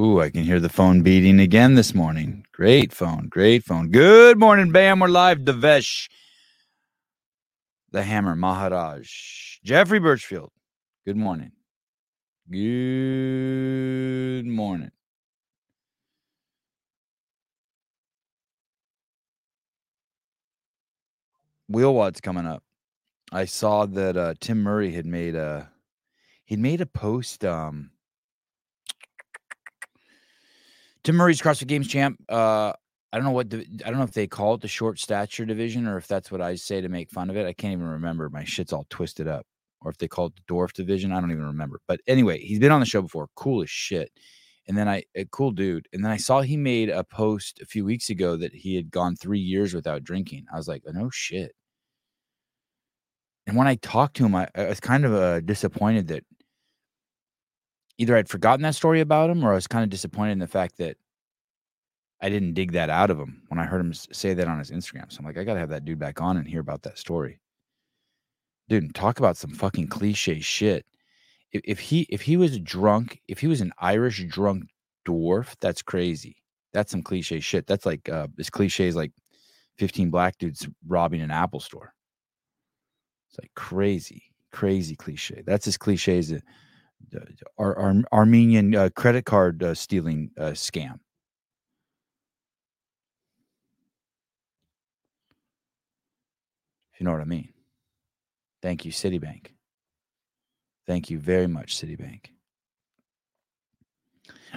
Ooh, I can hear the phone beating again this morning. Great phone, great phone. Good morning, Bam. We're live. Devesh, the Hammer, Maharaj, Jeffrey Birchfield. Good morning. Good morning. WheelWOD's coming up. I saw that uh, Tim Murray had made a he'd made a post. Um, Tim Murray's CrossFit Games champ. Uh, I don't know what the, I don't know if they call it the short stature division or if that's what I say to make fun of it. I can't even remember. My shit's all twisted up. Or if they call it the dwarf division, I don't even remember. But anyway, he's been on the show before. Cool as shit. And then I, a cool dude. And then I saw he made a post a few weeks ago that he had gone three years without drinking. I was like, oh, no shit. And when I talked to him, I, I was kind of uh, disappointed that either I'd forgotten that story about him or I was kind of disappointed in the fact that I didn't dig that out of him when I heard him say that on his Instagram. So I'm like, I got to have that dude back on and hear about that story. Dude, talk about some fucking cliche shit. If, if he if he was drunk, if he was an Irish drunk dwarf, that's crazy. That's some cliche shit. That's like uh, as cliche as like 15 black dudes robbing an Apple store. It's like crazy, crazy cliche. That's as cliche as a, our, our Armenian uh, credit card uh, stealing uh, scam. If you know what I mean. Thank you, Citibank. Thank you very much, Citibank.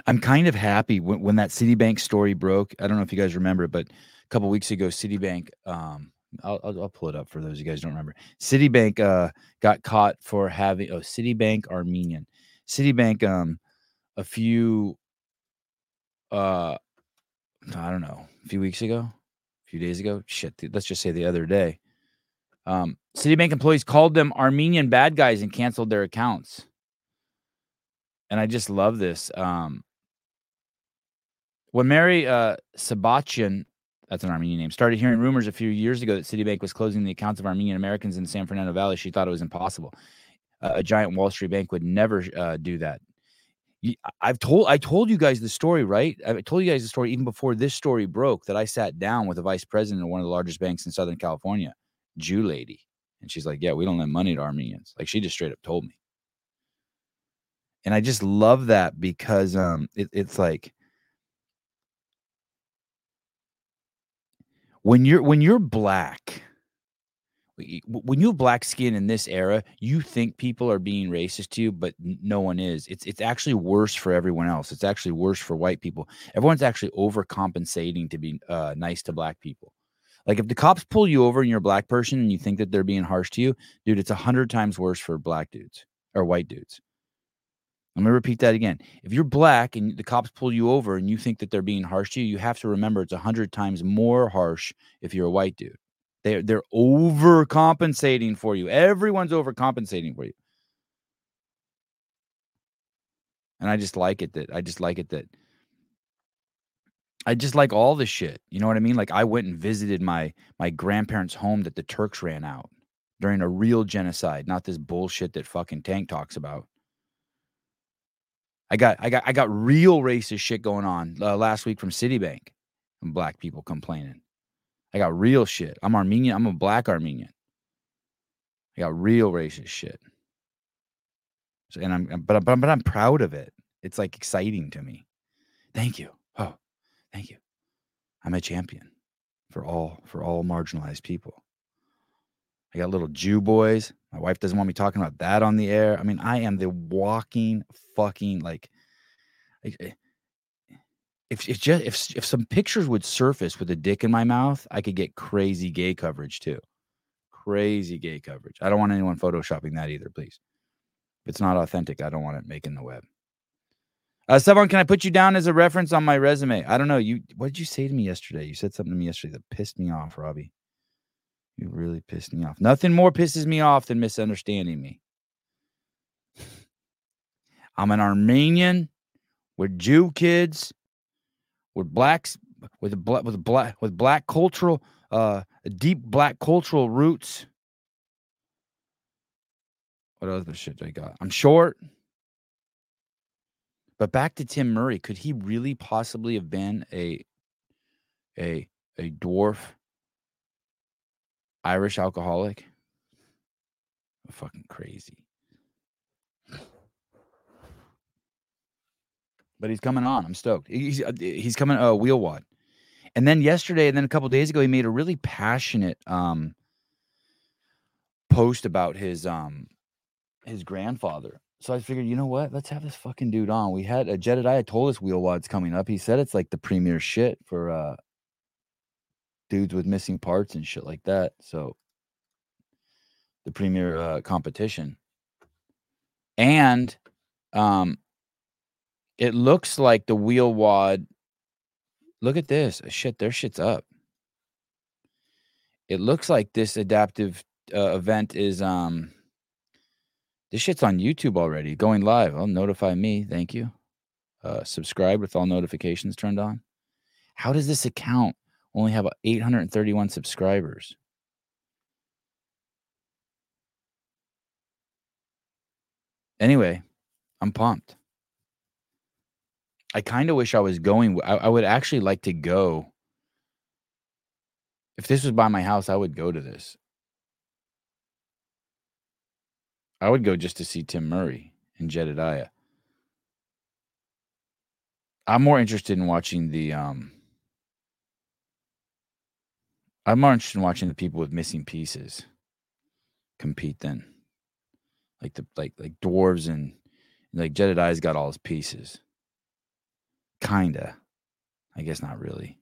I'm kind of happy when, when that Citibank story broke. I don't know if you guys remember, but a couple weeks ago, Citibank um, I'll, I'll, I'll, pull it up for those you guys don't remember. Citibank uh, got caught for having oh Citibank Armenian. Citibank um a few uh I don't know a few weeks ago, a few days ago. Shit, let's just say the other day. Um, Citibank employees called them Armenian bad guys and canceled their accounts. And I just love this. Um, when Mary uh, Sabachian that's an Armenian name, started hearing rumors a few years ago that Citibank was closing the accounts of Armenian Americans in San Fernando Valley. She thought it was impossible. Uh, a giant Wall Street bank would never uh, do that. I've told I told you guys the story, right? I told you guys the story even before this story broke that I sat down with the vice president of one of the largest banks in Southern California, Jew lady, and she's like, "Yeah, we don't lend money to Armenians." Like she just straight up told me, and I just love that because um, it, it's like when you're when you're black when you have black skin in this era you think people are being racist to you but no one is. It's it's actually worse for everyone else. It's actually worse for white people. Everyone's actually overcompensating to be uh, nice to black people. Like if the cops pull you over and you're a black person and you think that they're being harsh to you dude it's a hundred times worse for black dudes or white dudes Going to repeat that again. If you're black and the cops pull you over and you think that they're being harsh to you, you have to remember it's a hundred times more harsh if you're a white dude. They're they're overcompensating for you. Everyone's overcompensating for you. And I just like it that I just like it that I just like all the shit. You know what I mean? Like I went and visited my my grandparents' home that the Turks ran out during a real genocide, not this bullshit that fucking Tank talks about. I got I got I got real racist shit going on uh, last week from Citibank and black people complaining. I got real shit. I'm Armenian. I'm a black Armenian. I got real racist shit. So, and I'm but but but I'm proud of it. It's like exciting to me. Thank you. Oh, thank you. I'm a champion for all for all marginalized people. I got little Jew boys. My wife doesn't want me talking about that on the air. I mean, I am the walking fucking like. If if just if if some pictures would surface with a dick in my mouth, I could get crazy gay coverage too. Crazy gay coverage. I don't want anyone photoshopping that either, please. If it's not authentic, I don't want it making the web. Uh, Sevan, can I put you down as a reference on my resume? I don't know. You what did you say to me yesterday? You said something to me yesterday that pissed me off, Robbie. You really pissed me off. Nothing more pisses me off than misunderstanding me. I'm an Armenian. We're Jew kids. We're blacks with black with black with black cultural uh deep black cultural roots. What other shit do I got? I'm short. But back to Tim Murray, could he really possibly have been a a a dwarf Irish alcoholic? Fucking crazy. But he's coming on. I'm stoked. He's uh, he's coming uh WheelWOD. And then yesterday and then a couple days ago he made a really passionate um post about his um his grandfather. So I figured, you know what? Let's have this fucking dude on. We had a Jedediah told us wheel wad's coming up. He said it's like the premier shit for uh dudes with missing parts and shit like that. So the premier uh, competition. And um it looks like the WheelWOD look at this. Shit, their shit's up. It looks like this adaptive uh, event is um this shit's on YouTube already, going live. I'll notify me. Thank you. Uh, subscribe with all notifications turned on. How does this account only have 831 subscribers? Anyway, I'm pumped. I kind of wish I was going. I, I would actually like to go. If this was by my house, I would go to this. I would go just to see Tim Murray and Jedediah. I'm more interested in watching the um I'm more interested in watching the people with missing pieces compete then. Like the like like dwarves and like Jedediah's got all his pieces. Kinda. I guess not really.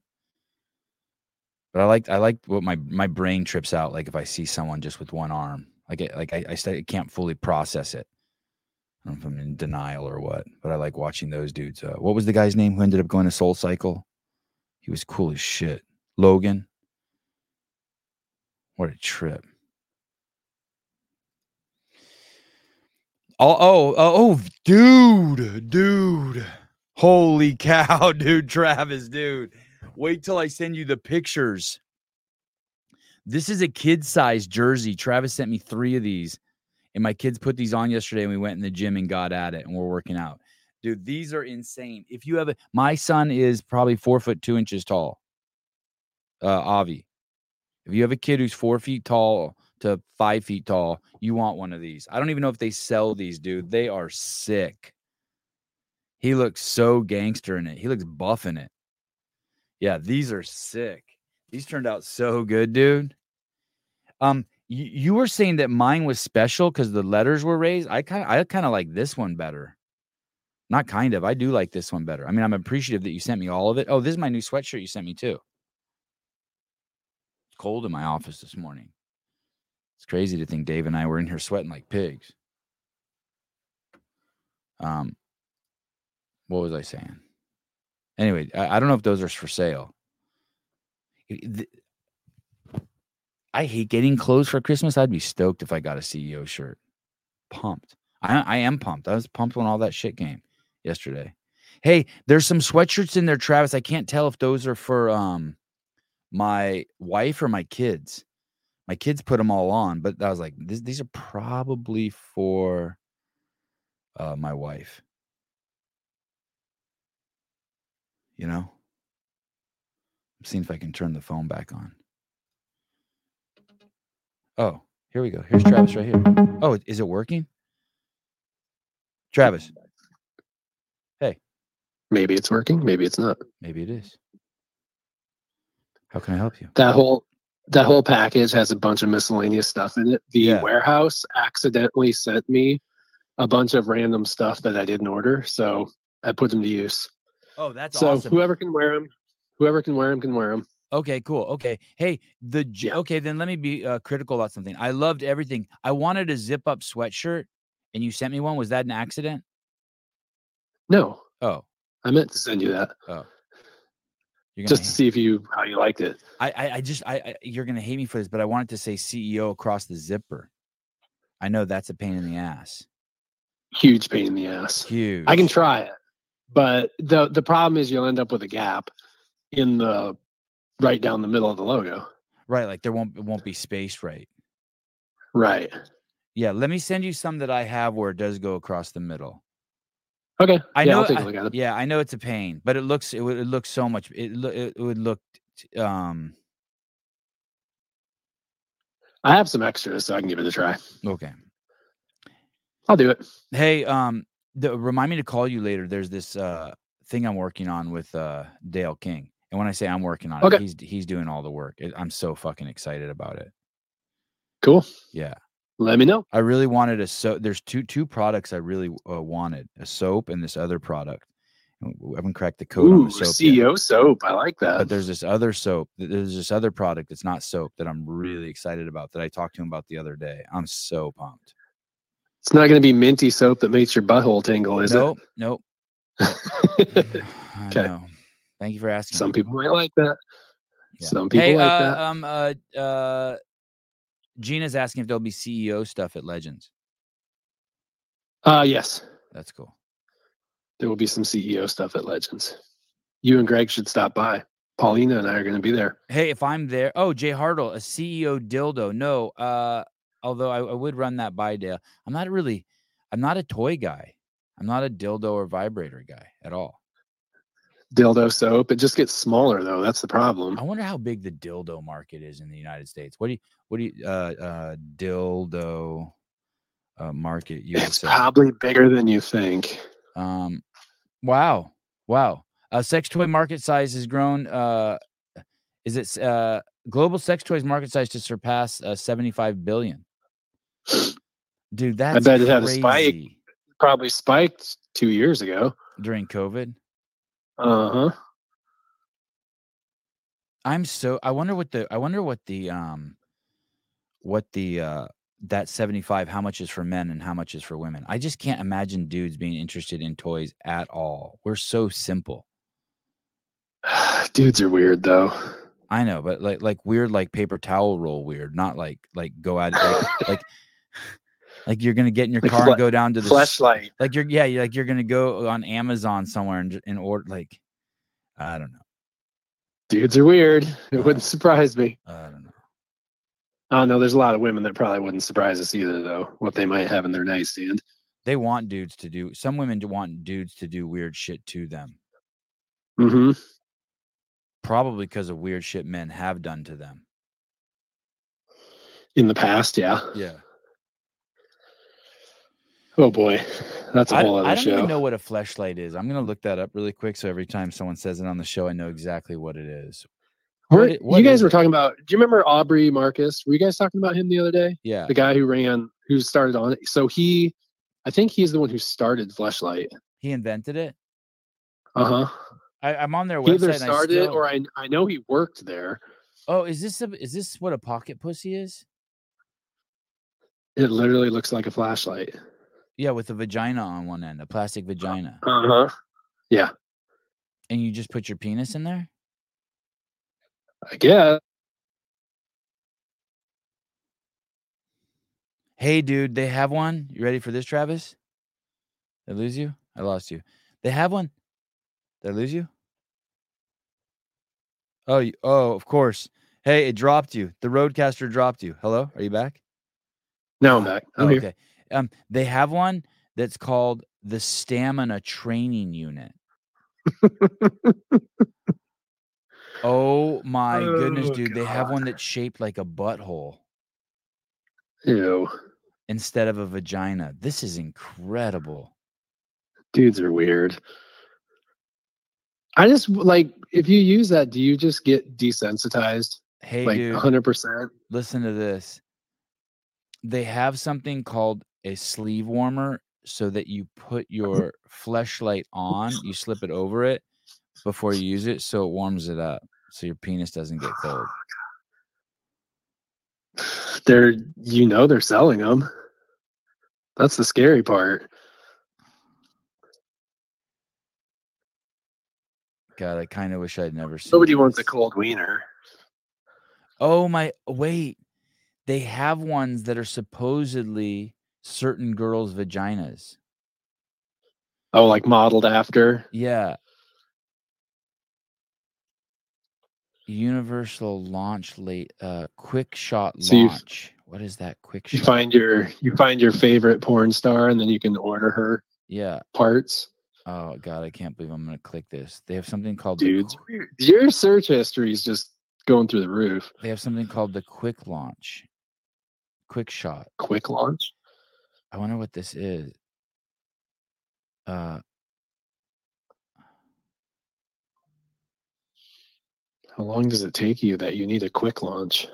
But I like I like what my my brain trips out like if I see someone just with one arm. Like it, like I, I, I can't fully process it. I don't know if I'm in denial or what, but I like watching those dudes. Uh, what was the guy's name who ended up going to Soul Cycle? He was cool as shit. Logan. What a trip. Oh, oh, oh, oh, dude, dude. Holy cow, dude, Travis, dude. Wait till I send you the pictures. This is a kid size jersey. Travis sent me three of these, and my kids put these on yesterday, and we went in the gym and got at it, and we're working out. Dude, these are insane. If you have a, my son is probably four foot two inches tall. Uh, Avi, if you have a kid who's four feet tall to five feet tall, you want one of these. I don't even know if they sell these, dude. They are sick. He looks so gangster in it. He looks buff in it. Yeah, these are sick. These turned out so good, dude. Um, you, you were saying that mine was special because the letters were raised. I kind I kind of like this one better. Not kind of. I do like this one better. I mean, I'm appreciative that you sent me all of it. Oh, this is my new sweatshirt you sent me too. Cold in my office this morning. It's crazy to think Dave and I were in here sweating like pigs. Um, what was I saying? Anyway, I, I don't know if those are for sale. I hate getting clothes for Christmas. I'd be stoked if I got a CEO shirt. Pumped. I, I am pumped. I was pumped when all that shit came yesterday. Hey, there's some sweatshirts in there, Travis. I can't tell if those are for um my wife or my kids. My kids put them all on, but I was like, this, these are probably for uh, my wife. You know? I'm seeing if I can turn the phone back on. Oh, here we go. Here's Travis right here. Oh, is it working? Travis. Hey. Maybe it's working. Maybe it's not. Maybe it is. How can I help you? That whole that whole package has a bunch of miscellaneous stuff in it. The yeah. warehouse accidentally sent me a bunch of random stuff that I didn't order, so I put them to use. Oh, that's so awesome. whoever can wear them, whoever can wear them can wear them. Okay, cool. Okay. Hey, the yeah. okay, then let me be uh, critical about something. I loved everything. I wanted a zip up sweatshirt and you sent me one. Was that an accident? No. Oh. I meant to send you that. Oh. Just to see if you how you liked it. I I, I just I, I, you're gonna hate me for this, but I wanted to say CEO across the zipper. I know that's a pain in the ass. Huge pain in the ass. Huge. I can try it, but the the problem is you'll end up with a gap in the right down the middle of the logo. Right, like there won't it won't be spaced right. Right. Yeah, let me send you some that I have where it does go across the middle. Okay. I yeah, know. I'll take a I- look at it. yeah, I know it's a pain, but it looks it would it looks so much. It loo- it would look um I have some extras, so I can give it a try. okay. I'll do it. Hey, um, the, remind me to call you later. There's this uh thing I'm working on with uh Dale King, and when I say I'm working on it, he's he's doing all the work. It, I'm so fucking excited about it. Cool. Yeah, Let me know. I really wanted a soap. There's two two products I really uh, wanted: a soap and this other product. I haven't cracked the code on the soap yet. CEO soap. I like that. But there's this other soap. There's this other product that's not soap that I'm really excited about that I talked to him about the other day. I'm so pumped. It's not going to be minty soap that makes your butthole tingle, is it? nope, nope. it? I Okay. know. Thank you for asking. Some people might like that. Yeah. Some people hey, like uh, that. Um, uh, uh, Gina's asking if there'll be CEO stuff at Legends. Uh, yes, That's cool. there will be some CEO stuff at Legends. You and Greg should stop by. Paulina and I are going to be there. Hey, if I'm there, oh, Jay Hartle, a CEO dildo. No, uh, although I, I would run that by Dale. I'm not really, I'm not a toy guy. I'm not a dildo or vibrator guy at all. Dildo soap. It just gets smaller though. That's the problem. I wonder how big the dildo market is in the United States. What do you, what do you, uh, uh, dildo uh, market? It's probably bigger than you think. Um, wow, wow. Uh, sex toy market size has grown. Uh, is it uh, global sex toys market size to surpass uh, 75 billion? Dude, that's I bet it had a spike. Probably spiked two years ago. during COVID. Uh huh. I'm so. I wonder what the. I wonder what the um, what the uh that 75 how much is for men and how much is for women i just can't imagine dudes being interested in toys at all we're so simple Dudes are weird though. I know, but like like weird like paper towel roll weird, not like like go out like like, like you're gonna get in your Like car fle- and go down to the Fleshlight. like you're yeah, you're like you're gonna go on Amazon somewhere and, order like I don't know. Dudes are weird. It wouldn't surprise me. I don't know. I don't know. There's a lot of women that probably wouldn't surprise us either, though. What they might have in their nightstand. They want dudes to do some women do want dudes to do weird shit to them. Mm-hmm. Probably because of weird shit men have done to them. In the past, yeah. Yeah. Oh boy, that's a I, whole other I don't show. even know what a fleshlight is. I'm gonna look that up really quick so every time someone says it on the show, I know exactly what it is. We're- What what you guys is were talking about. Do you remember Aubrey Marcus? Were you guys talking about him the other day? Yeah. The guy who ran, who started Onnit. So he, I think he's the one who started Fleshlight. He invented it. Uh huh. I, I'm on their He website. either and I started still- or I, I know he worked there. oh, is this a, is this what a pocket pussy is? It literally looks like a flashlight. Yeah, with a vagina on one end, a plastic vagina, Uh huh. Yeah. And you just put your penis in there. I guess. Hey, dude, they have one. You ready for this, Travis? I lose you? I lost you. They have one. Did I lose you? Oh, you, oh, of course. Hey, it dropped you. The RODECaster dropped you. Hello, are you back? No, I'm back. I'm Oh, here. okay. Um, they have one that's called the Stamina Training Unit. oh my goodness, Oh, dude! They have one that's shaped like a butthole Ew. instead of a vagina. This is incredible. Dudes are weird. I just like if you use that, do you just get desensitized? Hey, like dude, 100%? listen to this. They have something called a sleeve warmer so that you put your fleshlight on, you slip it over it before you use it so it warms it up so your penis doesn't get oh, cold. They're, you know, they're selling them. That's the scary part. God, I kind of wish I'd never seen Nobody wants a cold wiener. Oh my wait. They have ones that are supposedly certain girls' vaginas. Oh, like modeled after. Yeah. Universal launch late uh quick shot So launch. What is that quick You find your you find your favorite porn star, and then you can order her yeah. parts. Oh god, I can't believe I'm gonna click this. They have something called Dude, the, your search history is just going through the roof. they have something called the quick launch. Quick shot. Quick launch. I wonder what this is. Uh How long does it take you that you need a quick launch?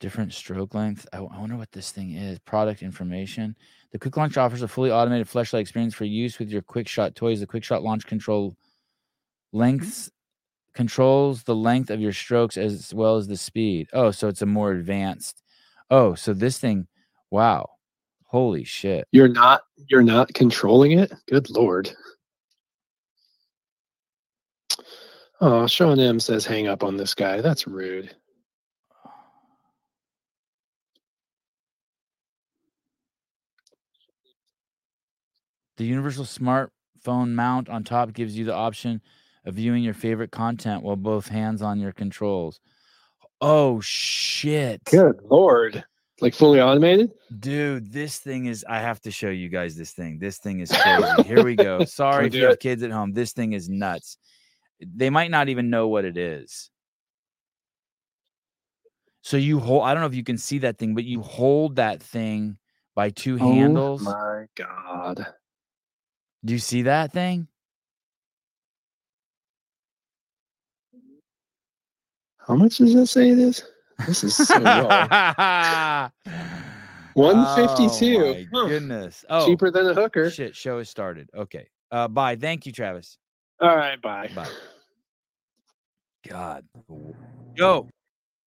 different stroke length. I, I wonder what this thing is. Product information. The quick launch offers a fully automated flashlight experience for use with your quick shot toys. The quick shot launch control mm-hmm. lengths controls the length of your strokes as well as the speed. Oh, so it's a more advanced. Oh, so this thing, wow. Holy shit. You're not you're not controlling it? Good lord. Oh, Sean M says hang up on this guy. That's rude. The universal smartphone mount on top gives you the option of viewing your favorite content while both hands on your controls. Oh shit. Good lord. Like fully automated? Dude, this thing is I have to show you guys this thing. This thing is crazy. Here we go. Sorry if you have it. kids at home. This thing is nuts. They might not even know what it is. So you hold I don't know if you can see that thing, but you hold that thing by two handles. Oh my god. Do you see that thing? How much does that say it is? This is so low. 152. Oh my goodness. Oh, Cheaper than a hooker. shit. Show has started. Okay. Uh, bye. Thank you, Travis. All right, bye. Bye. God. Yo,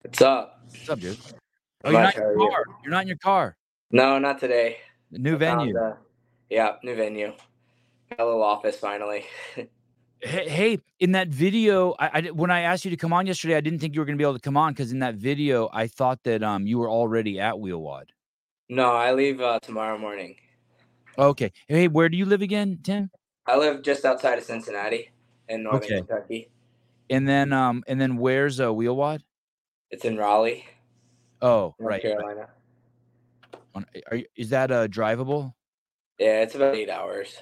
What's up? what's up, dude? Oh, you're not in your car. You're not in your car. No, not today. The new I found, venue. uh, yeah, new venue. Got a little office finally. Hey, hey, in that video, I, I when I asked you to come on yesterday, I didn't think you were going to be able to come on because in that video, I thought that um you were already at WheelWOD. no, I leave uh, tomorrow morning. Okay. Hey, where do you live again, Tim? I live just outside of Cincinnati in northern Okay. Kentucky. And then um and then where's uh WheelWOD? It's in Raleigh, Oh, North right. Carolina. Are you, is that uh drivable? Yeah, it's about eight hours.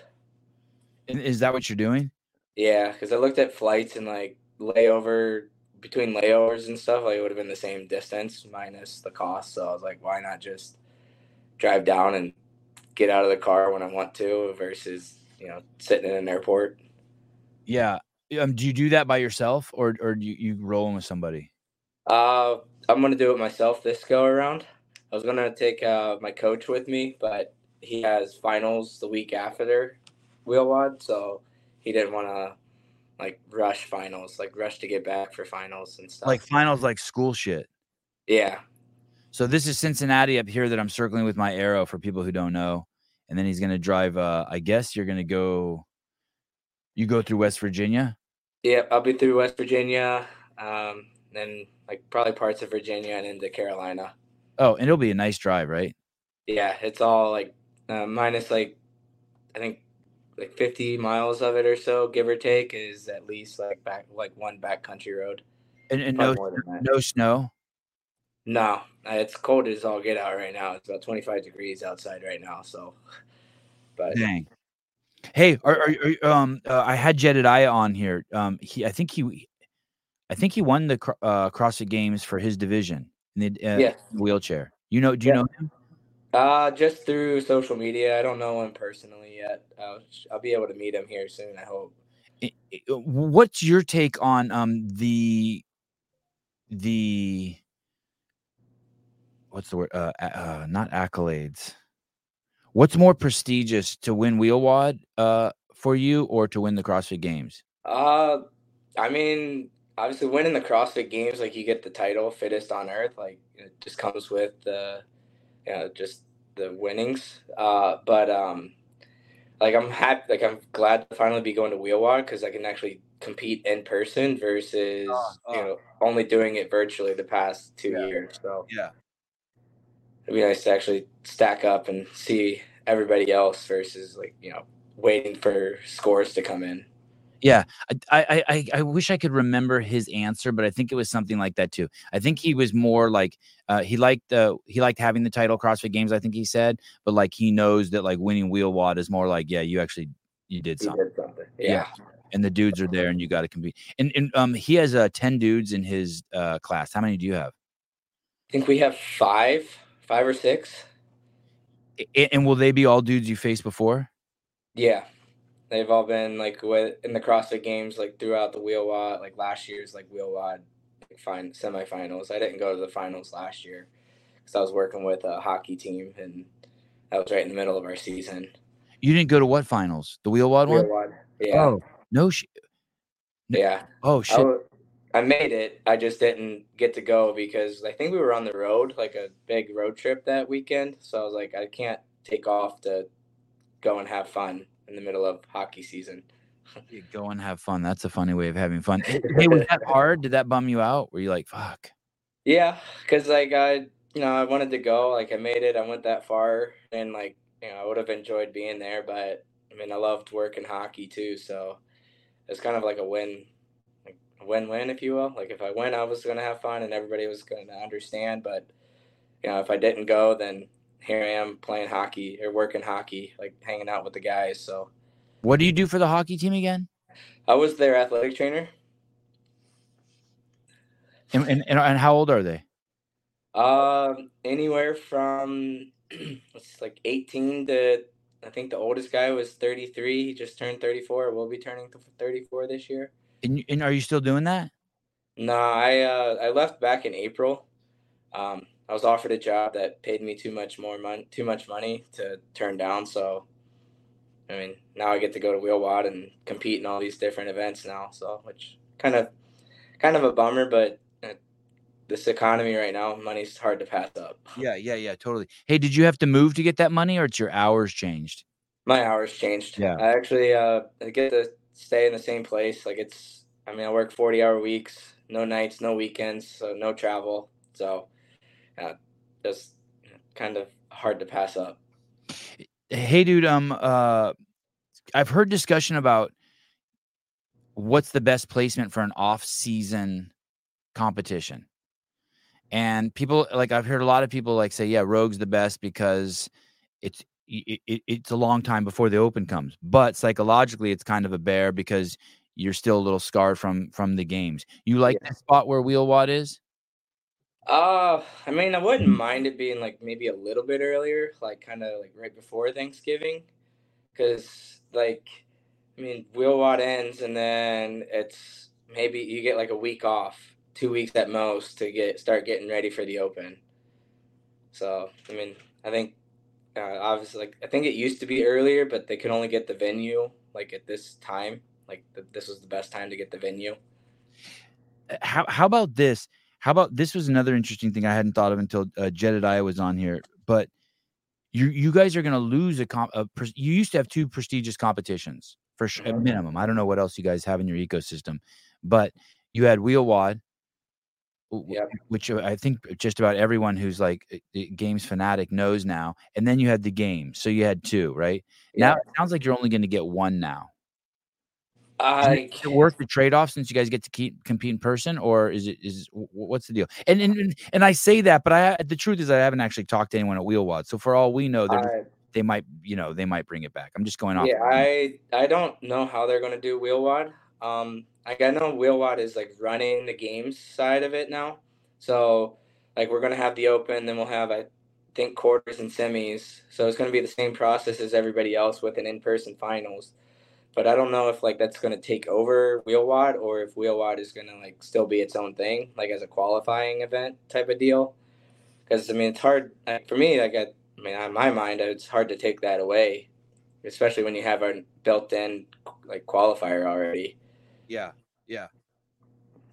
And is that what you're doing? Yeah, because I looked at flights and like layover between layovers and stuff, like it would have been the same distance minus the cost. So I was like, why not just drive down and get out of the car when I want to versus you know sitting in an airport. Yeah. Um, do you do that by yourself or or do you, you rolling with somebody? Uh, I'm gonna do it myself this go around. I was gonna take uh, my coach with me, but he has finals the week after wheel WheelWOD, so he didn't want to like rush finals, like rush to get back for finals and stuff. Like finals like school shit. yeah, So this is Cincinnati up here that I'm circling with my arrow for people who don't know. And then he's gonna drive uh I guess you're gonna go you go through West Virginia. yeah. I'll be through West Virginia, um, then like probably parts of Virginia and into Carolina. Oh, and it'll be a nice drive, right? Yeah, it's all like uh, minus like I think like 50 miles of it or so, give or take, is at least like back like one back country road. And, and no Probably more than that. no snow. No, it's cold as all get out right now. It's about 25 degrees outside right now. So, but Dang. Hey, are, are, are um uh, I had Jedediah on here. Um he I think he I think he won the uh CrossFit Games for his division in the uh, Yeah. wheelchair. You know, do you Yeah. know him? uh, just through social media, I don't know him personally yet. Uh, I'll be able to meet him here soon. I hope. What's your take on um the the what's the word uh, uh not accolades what's more prestigious to win WheelWOD uh for you or to win the CrossFit games Uh, I mean, obviously, winning the CrossFit Games, like you get the title fittest on earth, like it just comes with the, you know, just the winnings. Uh, but um, like I'm happy, like I'm glad to finally be going to WheelWOD because I can actually compete in person versus Oh, you oh. know only doing it virtually the past two Yeah. years. So yeah it'd be nice to actually stack up and see everybody else versus like you know waiting for scores to come in. Yeah, I, I, I, I wish I could remember his answer, but I think it was something like that too. I think he was more like uh, he liked the he liked having the title CrossFit Games. I think he said, but like he knows that like winning WheelWOD is more like yeah, you actually you did something. Did something. Yeah. yeah. And the dudes are there, and you got to compete. And, and um, he has uh ten dudes in his uh class. How many do you have? I think we have five, five or six. And will they be all dudes you faced before? Yeah, they've all been like with in the CrossFit Games like throughout the WheelWOD. Like last year's like WheelWOD like, fine semifinals. I didn't go to the finals last year because I was working with a hockey team and that was right in the middle of our season. You didn't go to what finals? The WheelWOD wheel one? Wad. Yeah. Oh no shit. Yeah. Oh shit. I, I made it. I just didn't get to go because I think we were on the road, like a big road trip that weekend. So I was like, I can't take off to go and have fun in the middle of hockey season. You go and have fun. That's a funny way of having fun. hey, was that hard? Did that bum you out? Were you like, fuck? Yeah, because like I, you know, I wanted to go. Like I made it. I went that far, and like you know, I would have enjoyed being there. But I mean, I loved working hockey too, so it's kind of like a win, win-win, if you will. Like if I went, I was gonna have fun, and everybody was gonna understand. But you know, if I didn't go, then here I am playing hockey or working hockey, like hanging out with the guys. So, what do you do for the hockey team again? I was their athletic trainer. And and, and how old are they? Um, anywhere from it's like 18 to I think the oldest guy was 33. He just turned 34. Will be turning 34 this year. And, and are you still doing that? No, I uh, I left back in April. Um, I was offered a job that paid me too much more money, too much money to turn down. So, I mean, now I get to go to WheelWOD and compete in all these different events now. So, which kind of, kind of a bummer, but uh, this economy right now, money's hard to pass up. Yeah, yeah, yeah, totally. Hey, did you have to move to get that money, or it's your hours changed? My hours changed. Yeah, I actually uh, I get to stay in the same place. Like it's, I mean, I work forty hour weeks, no nights, no weekends, so no travel. So uh, just kind of hard to pass up. Hey, dude. Um. Uh, I've heard discussion about what's the best placement for an off-season competition, and people like I've heard a lot of people like say, yeah, Rogue's the best because it's it, it, it's a long time before the open comes, but psychologically, it's kind of a bear because you're still a little scarred from from the games. You like yeah. the spot where WheelWOD is? Uh, I mean, I wouldn't mind it being like maybe a little bit earlier, like kind of like right before Thanksgiving, because like, I mean, wheel WheelWOD ends and then it's maybe you get like a week off, two weeks at most to get start getting ready for the Open. So I mean, I think uh, obviously like I think it used to be earlier, but they could only get the venue like at this time. Like the, this was the best time to get the venue. Uh, how how about this? How about this was another interesting thing I hadn't thought of until uh, Jedediah was on here. But you you guys are going to lose a comp. A you used to have two prestigious competitions for sh- at minimum. I don't know what else you guys have in your ecosystem, but you had WheelWOD, yep. which uh, I think just about everyone who's like games fanatic knows now. And then you had the game, so you had two, right? Yeah. Now it sounds like you're only going to get one now. I it worth the trade off since you guys get to keep compete in person, or is it is what's the deal? And and and I say that, but I the truth is I haven't actually talked to anyone at WheelWOD, so for all we know, I, they might you know they might bring it back. I'm just going off. Yeah, I I don't know how they're going to do WheelWOD. Um, like I know WheelWOD is like running the games side of it now, so like we're to have the open, then we'll have I think quarters and semis, so it's to be the same process as everybody else with an in person finals but I don't know if like that's to take over Wheel WheelWOD or if WheelWOD is going to like still be its own thing, like as a qualifying event type of deal. Because I mean, it's hard for me. Like I, I mean, on my mind, it's hard to take that away, especially when you have a built-in like qualifier already. Yeah, yeah.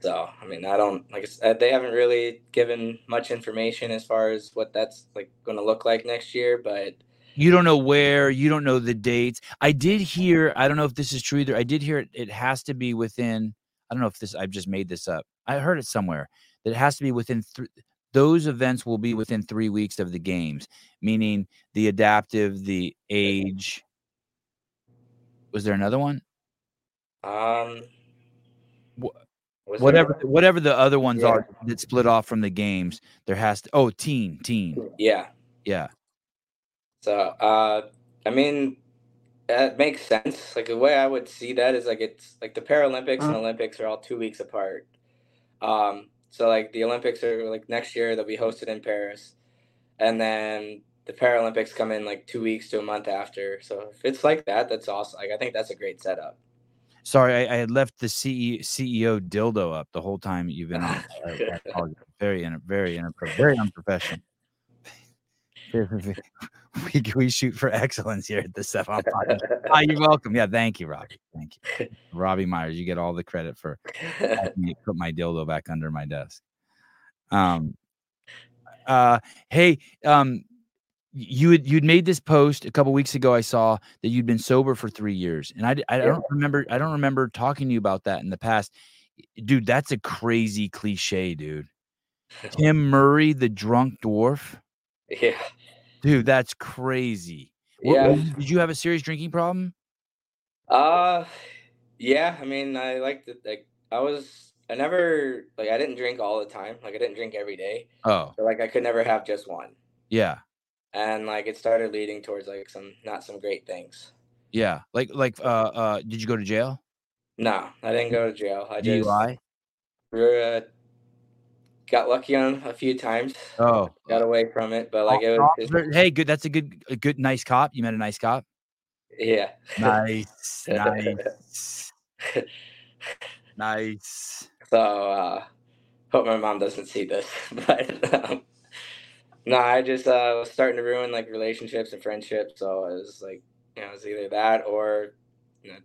So I mean, I don't like they haven't really given much information as far as what that's like going to look like next year, but you don't know where, you don't know the dates. I did hear, I don't know if this is true either. I did hear it, it has to be within, I don't know if this, I've just made this up. I heard it somewhere that it has to be within th- those events will be within three weeks of the games, meaning the adaptive, the age. Was there another one? Um, Wh- whatever whatever the other ones yeah. are that split off from the games, there has to. Oh, teen, teen. Yeah. Yeah. So, uh, I mean, that makes sense. Like the way I would see that is like it's like the Paralympics and Olympics are all two weeks apart. Um, so like the Olympics are like next year they'll be hosted in Paris, and then the Paralympics come in like two weeks to a month after. So if it's like that, that's awesome. Like I think that's a great setup. Sorry, I, I had left the CEO, CEO dildo up the whole time you've been on. I, I very, very, very unprofessional. we, we shoot for excellence here at the Sevan Podcast. oh, you're welcome. Yeah, thank you, Robbie. Thank you, Robbie Myers. You get all the credit for put my dildo back under my desk. Um, uh, hey, um, you had you'd made this post a couple weeks ago. I saw that you'd been sober for three years, and I I don't remember I don't remember talking to you about that in the past, dude. That's a crazy cliche, dude. Tim Murray, the drunk dwarf. Yeah. Dude, that's crazy. Yeah. What, did you have a serious drinking problem? Uh yeah, I mean, I like to like I was I never like I didn't drink all the time. Like I didn't drink every day. Oh. So like I could never have just one. Yeah. And like it started leading towards like some not some great things. Yeah. Like like uh uh did you go to jail? No, I didn't go to jail. I just DUI? Uh, got lucky on a few times. Oh, got away from it, but like it was. Hey, good. That's a good, a good, nice cop. You met a nice cop. Yeah. Nice, nice, nice. So, uh, hope my mom doesn't see this, but um, no, I just uh, was starting to ruin like relationships and friendships. So it was like, you know, it's either that or you know,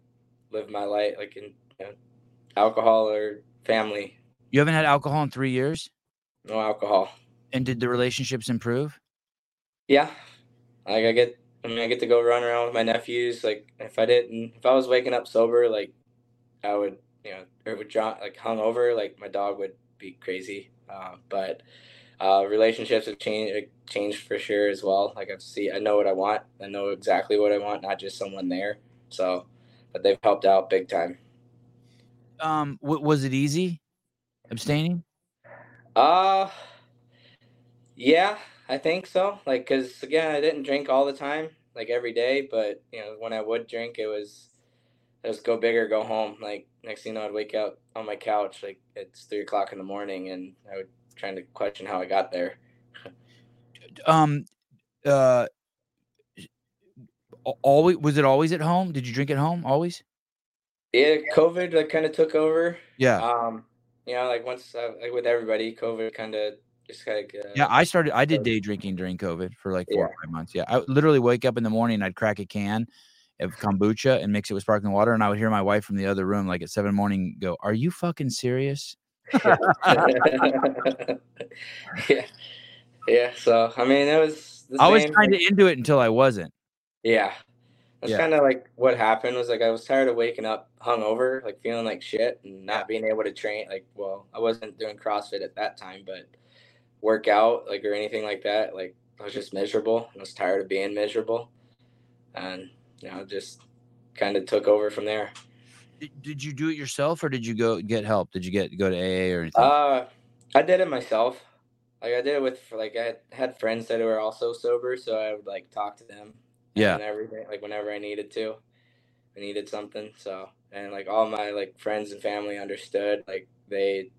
live my life like in you know, alcohol or family. You haven't had alcohol in three years. No alcohol. And did the relationships improve? Yeah, like I get. I mean, I get to go run around with my nephews. Like if I didn't, if I was waking up sober, like I would, you know, or would drop like hungover, like my dog would be crazy. Uh, but uh, relationships have changed changed for sure as well. Like I see, I know what I want. I know exactly what I want, not just someone there. So, but they've helped out big time. Um, w- was it easy abstaining? Uh, yeah, I think so. Like, cause again, I didn't drink all the time, like every day, but you know, when I would drink, it was, it was go big or go home. Like next thing you know, I'd wake up on my couch, like it's three o'clock in the morning, and I would trying to question how I got there. um, uh, always was it always at home? Did you drink at home always? Yeah, COVID like kind of took over. Yeah. Um, you know, like once uh, like with everybody, COVID kind of just kind of. Uh, yeah, I started. I did day drinking during COVID for like four yeah. or five months. Yeah, I literally wake up in the morning, I'd crack a can of kombucha and mix it with sparkling water, and I would hear my wife from the other room, like at seven in the morning, go, "Are you fucking serious?" yeah, yeah. So I mean, it was. I was kind of into it until I wasn't. Yeah, that's yeah. kind of like what happened. Was like I was tired of waking up hungover, like feeling like shit, and not being able to train. Like, well, I wasn't doing CrossFit at that time, but work out like or anything like that. Like, I was just miserable. I was tired of being miserable, and you know, just kind of took over from there. Did, did you do it yourself, or did you go get help? Did you get go to AA or anything? Uh, I did it myself. Like I did it with like I had friends that were also sober, so I would like talk to them yeah. And everything, like whenever I needed to, I needed something. So, and like all my like friends and family understood. Like they.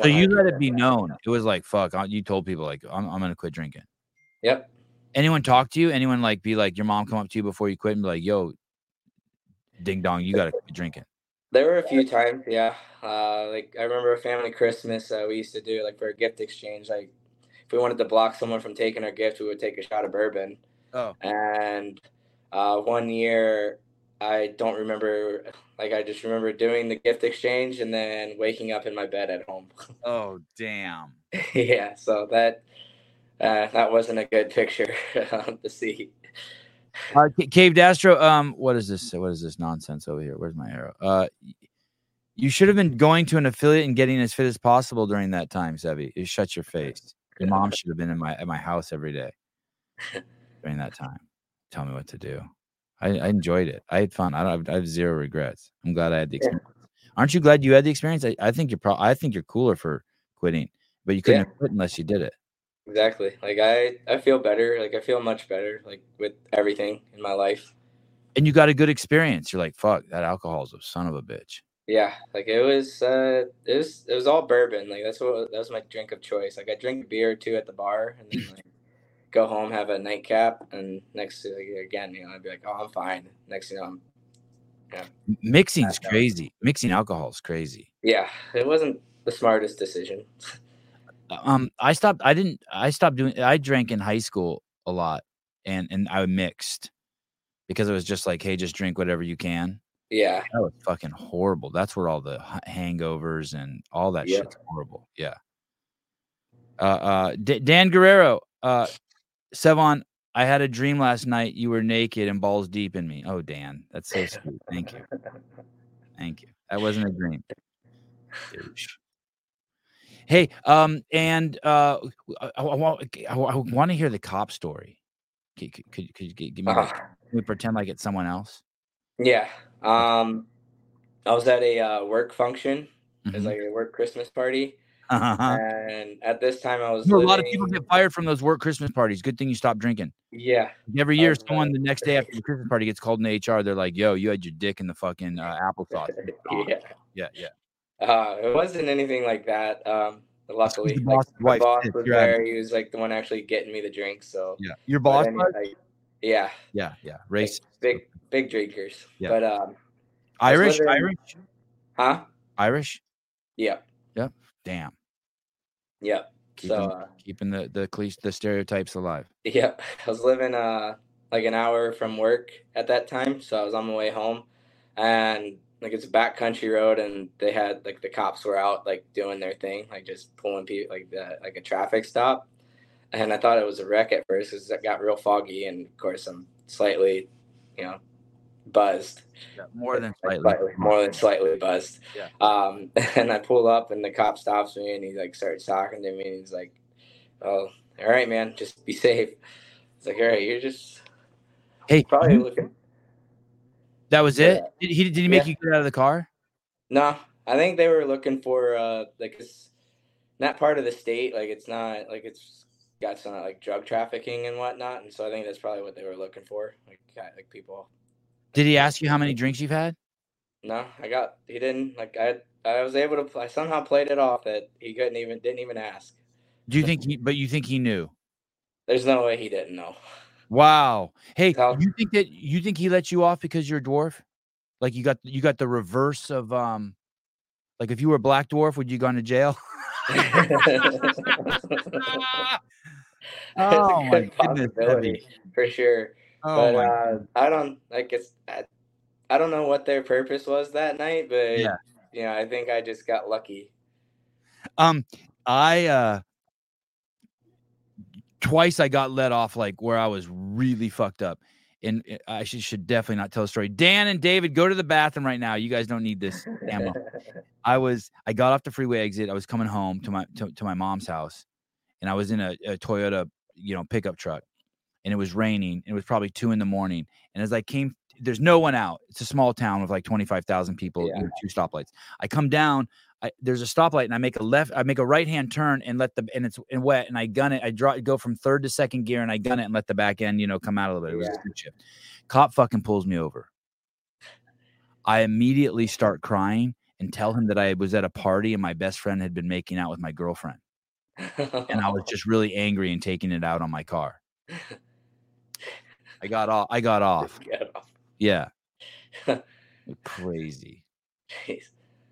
so you let it be known. It was like fuck. You told people like I'm I'm gonna quit drinking. Yep. Anyone talk to you? Anyone like be like your mom come up to you before you quit and be like, "Yo, ding dong, you gotta quit drinking." There were a few times, yeah. Uh, like I remember a family Christmas uh, we used to do like for a gift exchange. Like if we wanted to block someone from taking our gift, we would take a shot of bourbon. Oh. And uh, one year, I don't remember. Like I just remember doing the gift exchange and then waking up in my bed at home. Oh damn. yeah. So that uh, that wasn't a good picture to see. Uh, Cave Dastro, um, what is this? What is this nonsense over here? Where's my arrow? Uh, you should have been going to an affiliate and getting as fit as possible during that time, Sevi. You shut your face. Your mom should have been in my at my house every day during that time. Tell me what to do. I, I enjoyed it. I had fun. I don't. I have zero regrets. I'm glad I had the experience. Yeah. Aren't you glad you had the experience? I, I think you're. Pro- I think you're cooler for quitting, but you couldn't yeah. quit unless you did it. Exactly. Like I, I feel better. Like I feel much better. Like with everything in my life. And you got a good experience. You're like, fuck, that alcohol is a son of a bitch. Yeah, like it was. uh It was. It was all bourbon. Like that's what that was my drink of choice. Like I drink beer too at the bar, and then like go home, have a nightcap, and next like, again, you know, I'd be like, oh, I'm fine. Next thing you know, I'm yeah. Mixing's crazy. Mixing alcohol is crazy. Yeah, it wasn't the smartest decision. um, I stopped. I didn't. I stopped doing. I drank in high school a lot, and and I mixed because it was just like, hey, just drink whatever you can. Yeah, that was fucking horrible. That's where all the hangovers and all that yeah. shit's horrible. Yeah. Uh, uh, D- Dan Guerrero, uh, Sevan, I had a dream last night. You were naked and balls deep in me. Oh, Dan, that's so sweet. Thank you. Thank you. That wasn't a dream. Douche. Hey, um, and uh, I, I, want I, I want to hear the cop story. Could, could, could you give me? Uh, can we pretend like it's someone else? Yeah. Um, I was at a uh, work function. Mm-hmm. It was like a work Christmas party, uh-huh. And at this time, I was. living... A lot of people get fired from those work Christmas parties. Good thing you stopped drinking. Yeah. Every year, someone the next day after the Christmas party gets called in HR. They're like, "Yo, you had your dick in the fucking uh, applesauce." yeah. Yeah. Yeah. Uh, it wasn't anything like that. Um, luckily, the boss, like, my boss was there. He was like the one actually getting me the drink. So yeah, your boss. Like, yeah. Yeah. Yeah. Race. Like, big, big drinkers. Yeah. But um, Irish. Irish. Huh? Irish. Yep. Yep. Damn. Yep. Keeping, so uh, keeping the the the stereotypes alive. Yep. I was living uh like an hour from work at that time, so I was on my way home, and like it's a back country road, and they had like the cops were out like doing their thing, like just pulling people like the like a traffic stop, and I thought it was a wreck at first because it got real foggy, and of course I'm slightly, you know, buzzed. Yeah, more than slightly. slightly. More than slightly buzzed. Yeah. Um, and I pull up and the cop stops me and he like starts talking to me and he's like, "Oh, all right, man, just be safe." It's like, "All right, you're just hey probably looking." That was it. Did he did he make yeah. you get out of the car? No, I think they were looking for uh like it's not part of the state. Like it's not like it's got some like drug trafficking and whatnot, and so I think that's probably what they were looking for. Like like people did he ask you how many drinks you've had? No, I got. He didn't. Like I, I was able to. I somehow played it off that he couldn't even didn't even ask. Do you think he? But you think he knew? There's no way he didn't know. Wow. Hey, you think that you think he let you off because you're a dwarf? Like you got you got the reverse of um, like if you were a black dwarf, would you go to jail? oh my goodness, for sure. Oh but uh, I don't like it's. I, I don't know what their purpose was that night, but yeah, you know, I think I just got lucky. Um, I uh, twice I got let off like where I was really fucked up, and eh, I should, should definitely not tell a story. Dan and David, go to the bathroom right now. You guys don't need this ammo. I was I got off the freeway exit. I was coming home to my to, to my mom's house, and I was in a, a Toyota you know pickup truck and it was raining. It was probably two in the morning. And as I came, there's no one out. It's a small town with like 25,000 people, yeah. two stoplights. I come down, I, there's a stoplight and I make a left, I make a right hand turn and let the, and it's and wet and I gun it. I draw, go from third to second gear and I gun it and let the back end, you know, come out a little bit. It was yeah. a good shift. Cop fucking pulls me over. I immediately start crying and tell him that I was at a party and my best friend had been making out with my girlfriend. and I was just really angry and taking it out on my car. I got off. I got off. Get off. Yeah. Crazy. Jeez.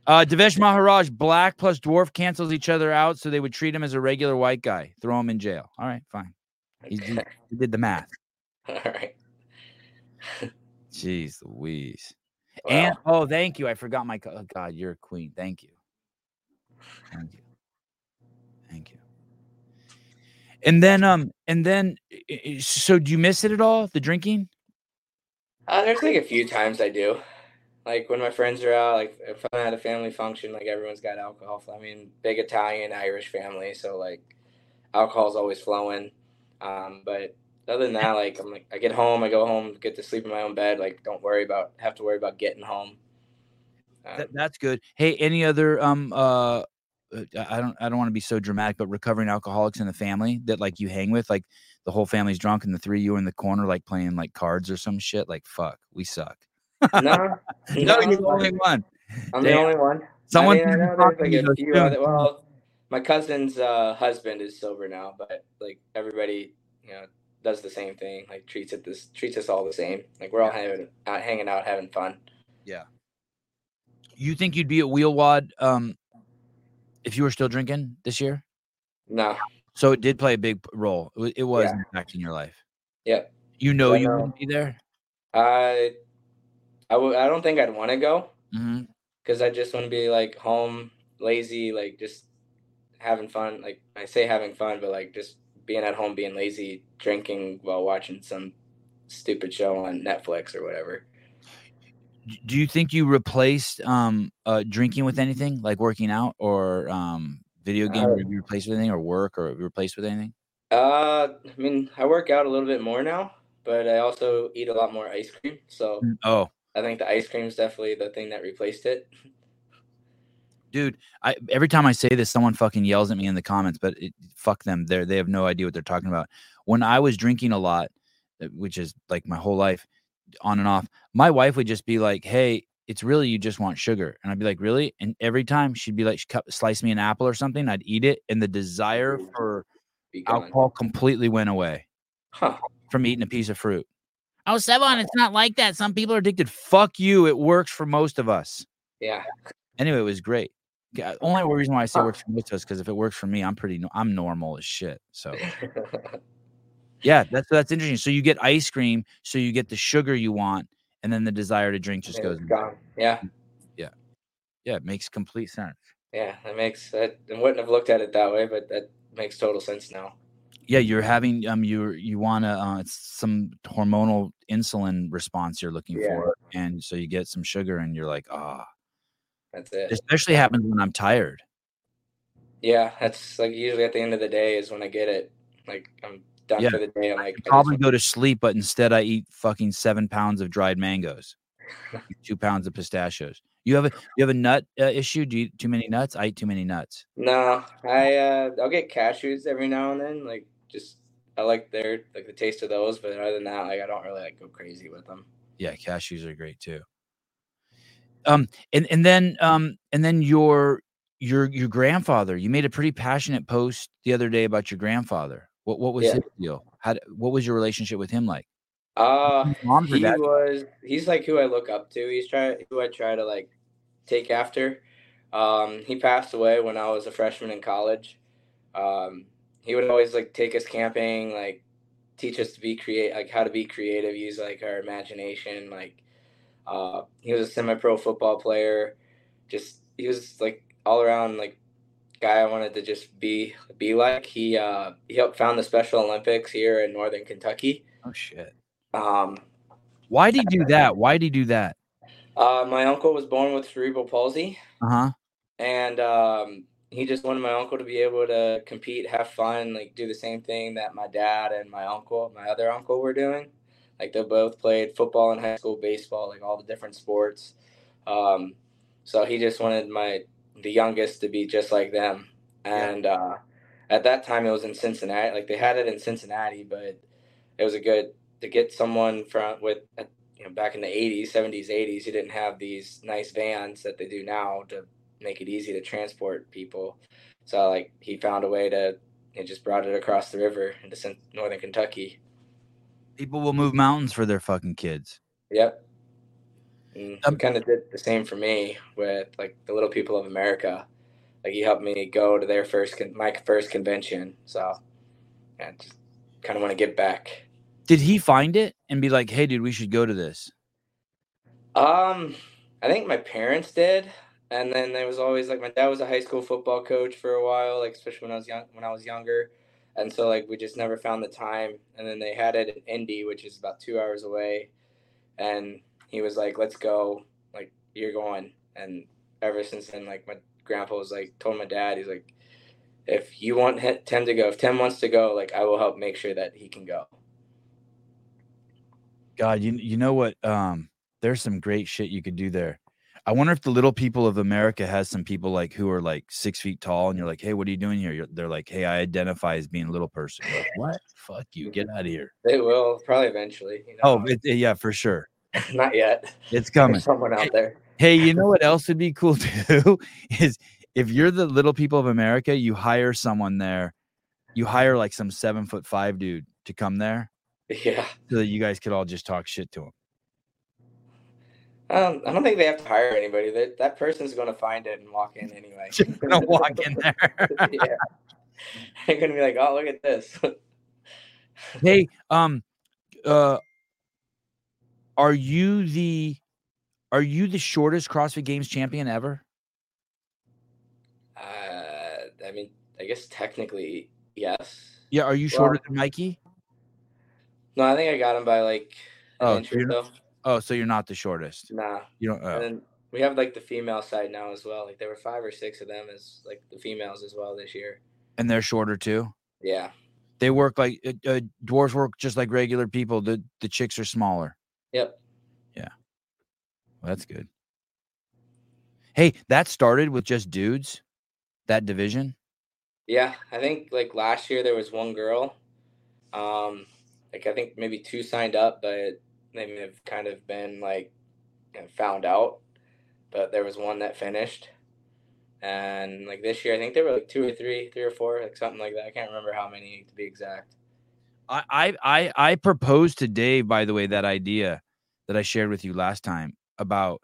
Uh, Devesh Maharaj, black plus dwarf cancels each other out, so they would treat him as a regular white guy. Throw him in jail. All right, fine. He, he, he did the math. All right. Jeez Louise. And oh, thank you. I forgot my oh, God. You're a queen. Thank you. Thank you. Thank you. And then, um, and then, so do you miss it at all? The drinking? Uh, there's like a few times I do. Like when my friends are out, like if I'm at a family function, like everyone's got alcohol. I mean, big Italian, Irish family, so like alcohol's always flowing. Um, but other than that, like I'm like I get home, I go home, get to sleep in my own bed. Like don't worry about have to worry about getting home. Um, that, that's good. Hey, any other um uh I don't I don't want to be so dramatic, but recovering alcoholics in the family that like you hang with, like the whole family's drunk and the three you in the corner like playing like cards or some shit. Like fuck, we suck. No, no, no you're the only one. I'm Damn. the only one. Someone I mean, I like a few other, well, my cousin's uh, husband is sober now, but like everybody, you know, does the same thing. Like treats it this treats us all the same. Like we're all having out, hanging out, having fun. Yeah. You think you'd be at WheelWOD um, if you were still drinking this year? No. So it did play a big role. It was yeah. impacting your life. Yep. You know you wouldn't be there. I, I w- I don't think I'd want to go because mm-hmm. I just want to be like home, lazy, like just having fun. Like I say having fun, but like just being at home, being lazy, drinking while watching some stupid show on Netflix or whatever. Do you think you replaced um, uh, drinking with anything, like working out or um, video game? Uh, you replaced with anything, or work, or replaced with anything? Uh, I mean, I work out a little bit more now, but I also eat a lot more ice cream. So, mm, oh, I think the ice cream is definitely the thing that replaced it. dude i every time i say this someone fucking yells at me in the comments but it, fuck them. They they have no idea what they're talking about. When i was drinking a lot uh, which is like my whole life on and off my wife would just be like hey it's really you just want sugar. And i'd be like really? And every time she'd be like she cut, slice me an apple or something i'd eat it and the desire for alcohol completely went away huh. from eating a piece of fruit oh Sevan, it's not like that some people are addicted fuck you it works for most of us yeah anyway it was great uh, only reason why I say it works for most of us because if it works for me, I'm pretty, I'm normal as shit. So, yeah, that's that's interesting. So you get ice cream, so you get the sugar you want, and then the desire to drink just goes gone. Yeah, yeah, yeah. It makes complete sense. Yeah, it makes. I wouldn't have looked at it that way, but that makes total sense now. Yeah, you're having um, you you want to uh, some hormonal insulin response you're looking yeah. for, and so you get some sugar, and you're like, ah. Oh that's it. Especially happens when I'm tired. Yeah, that's like usually at the end of the day is when I get it. Like I'm done yeah. for the day. I'm like I probably go to sleep, but instead I eat fucking seven pounds of dried mangoes, two pounds of pistachios. You have a you have a nut uh, issue? Do you eat too many nuts? I eat too many nuts. No, I uh, I'll get cashews every now and then. Like just I like their like the taste of those, but other than that, like I don't really like go crazy with them. Yeah, cashews are great too. Um, and and then um, and then your your your grandfather. You made a pretty passionate post the other day about your grandfather. What what was yeah. his deal? How what was your relationship with him like? Uh, he was he's like who I look up to. He's try who I try to like take after. Um, he passed away when I was a freshman in college. Um, he would always like take us camping, like teach us to be create, like how to be creative, use like our imagination, like uh, he was a semi-pro football player. Just he was like all around like guy I wanted to just be be like. He uh, he helped found the Special Olympics here in Northern Kentucky. Oh shit. Um, why did he do that? Why did he do that? Uh, my uncle was born with cerebral palsy. Uh huh. And um, he just wanted my uncle to be able to compete, have fun, like do the same thing that my dad and my uncle, my other uncle, were doing. Like they both played football in high school, baseball, like all the different sports. Um, so he just wanted my the youngest to be just like them. And uh, at that time, it was in Cincinnati. Like they had it in Cincinnati, but it was a good to get someone from with you know back in the 80s 70s 80s you didn't have these nice vans that they do now to make it easy to transport people so like he found a way to he just brought it across the river into northern kentucky People will move mountains for their fucking kids. Yep. And um, kind of did the same for me with like the Little People of America. Like he helped me go to their first con- my first convention. So, yeah, just kind of want to get back. Did he find it and be like, "Hey, dude, we should go to this"? Um, I think my parents did, and then there was always like my dad was a high school football coach for a while, like especially when I was young when I was younger. And so like we just never found the time. And then they had it in indy which is about two hours away. And he was like let's go. Like you're going. And ever since then like my grandpa was like told my dad he's like if you want tim to go if tim wants to go like i will help make sure that he can go. God, you you know what? Um, there's some great shit you could do there. I wonder if the little people of America has some people like who are like six feet tall, and you're like, "Hey, what are you doing here?" You're, they're like, "Hey, I identify as being a little person." Like, what? Fuck you! Mm-hmm. Get out of here. They will probably eventually. You oh, know? Oh, it, yeah, for sure. Not yet. It's coming. There's someone out there. Hey, you know what else would be cool too? Is if you're the little people of America, you hire someone there. You hire like some seven foot five dude to come there. Yeah. So that you guys could all just talk shit to him. Um, I don't think they have to hire anybody. That that person's going to find it and walk in anyway. Just gonna walk in there. yeah, they're going to be like, "Oh, look at this." hey, um, uh, are you the are you the shortest CrossFit Games champion ever? Uh, I mean, I guess technically, yes. Yeah, are you shorter well, than Mikey? No, I think I got him by like an oh, inch or so. Oh, so you're not the shortest. Nah. You don't. And then we have like the female side now as well. Like there were five or six of them as like the females as well this year. And they're shorter too. Yeah. They work like uh, uh, dwarves work just like regular people. The the chicks are smaller. Yep. Yeah. Well, that's good. Hey, that started with just dudes. That division. Yeah, I think like last year there was one girl. Um, like I think maybe two signed up, but they may have kind of been like found out, but there was one that finished. And like this year, I think there were like two or three, three or four, like something like that. I can't remember how many to be exact. I I I proposed to Dave, by the way, that idea that I shared with you last time about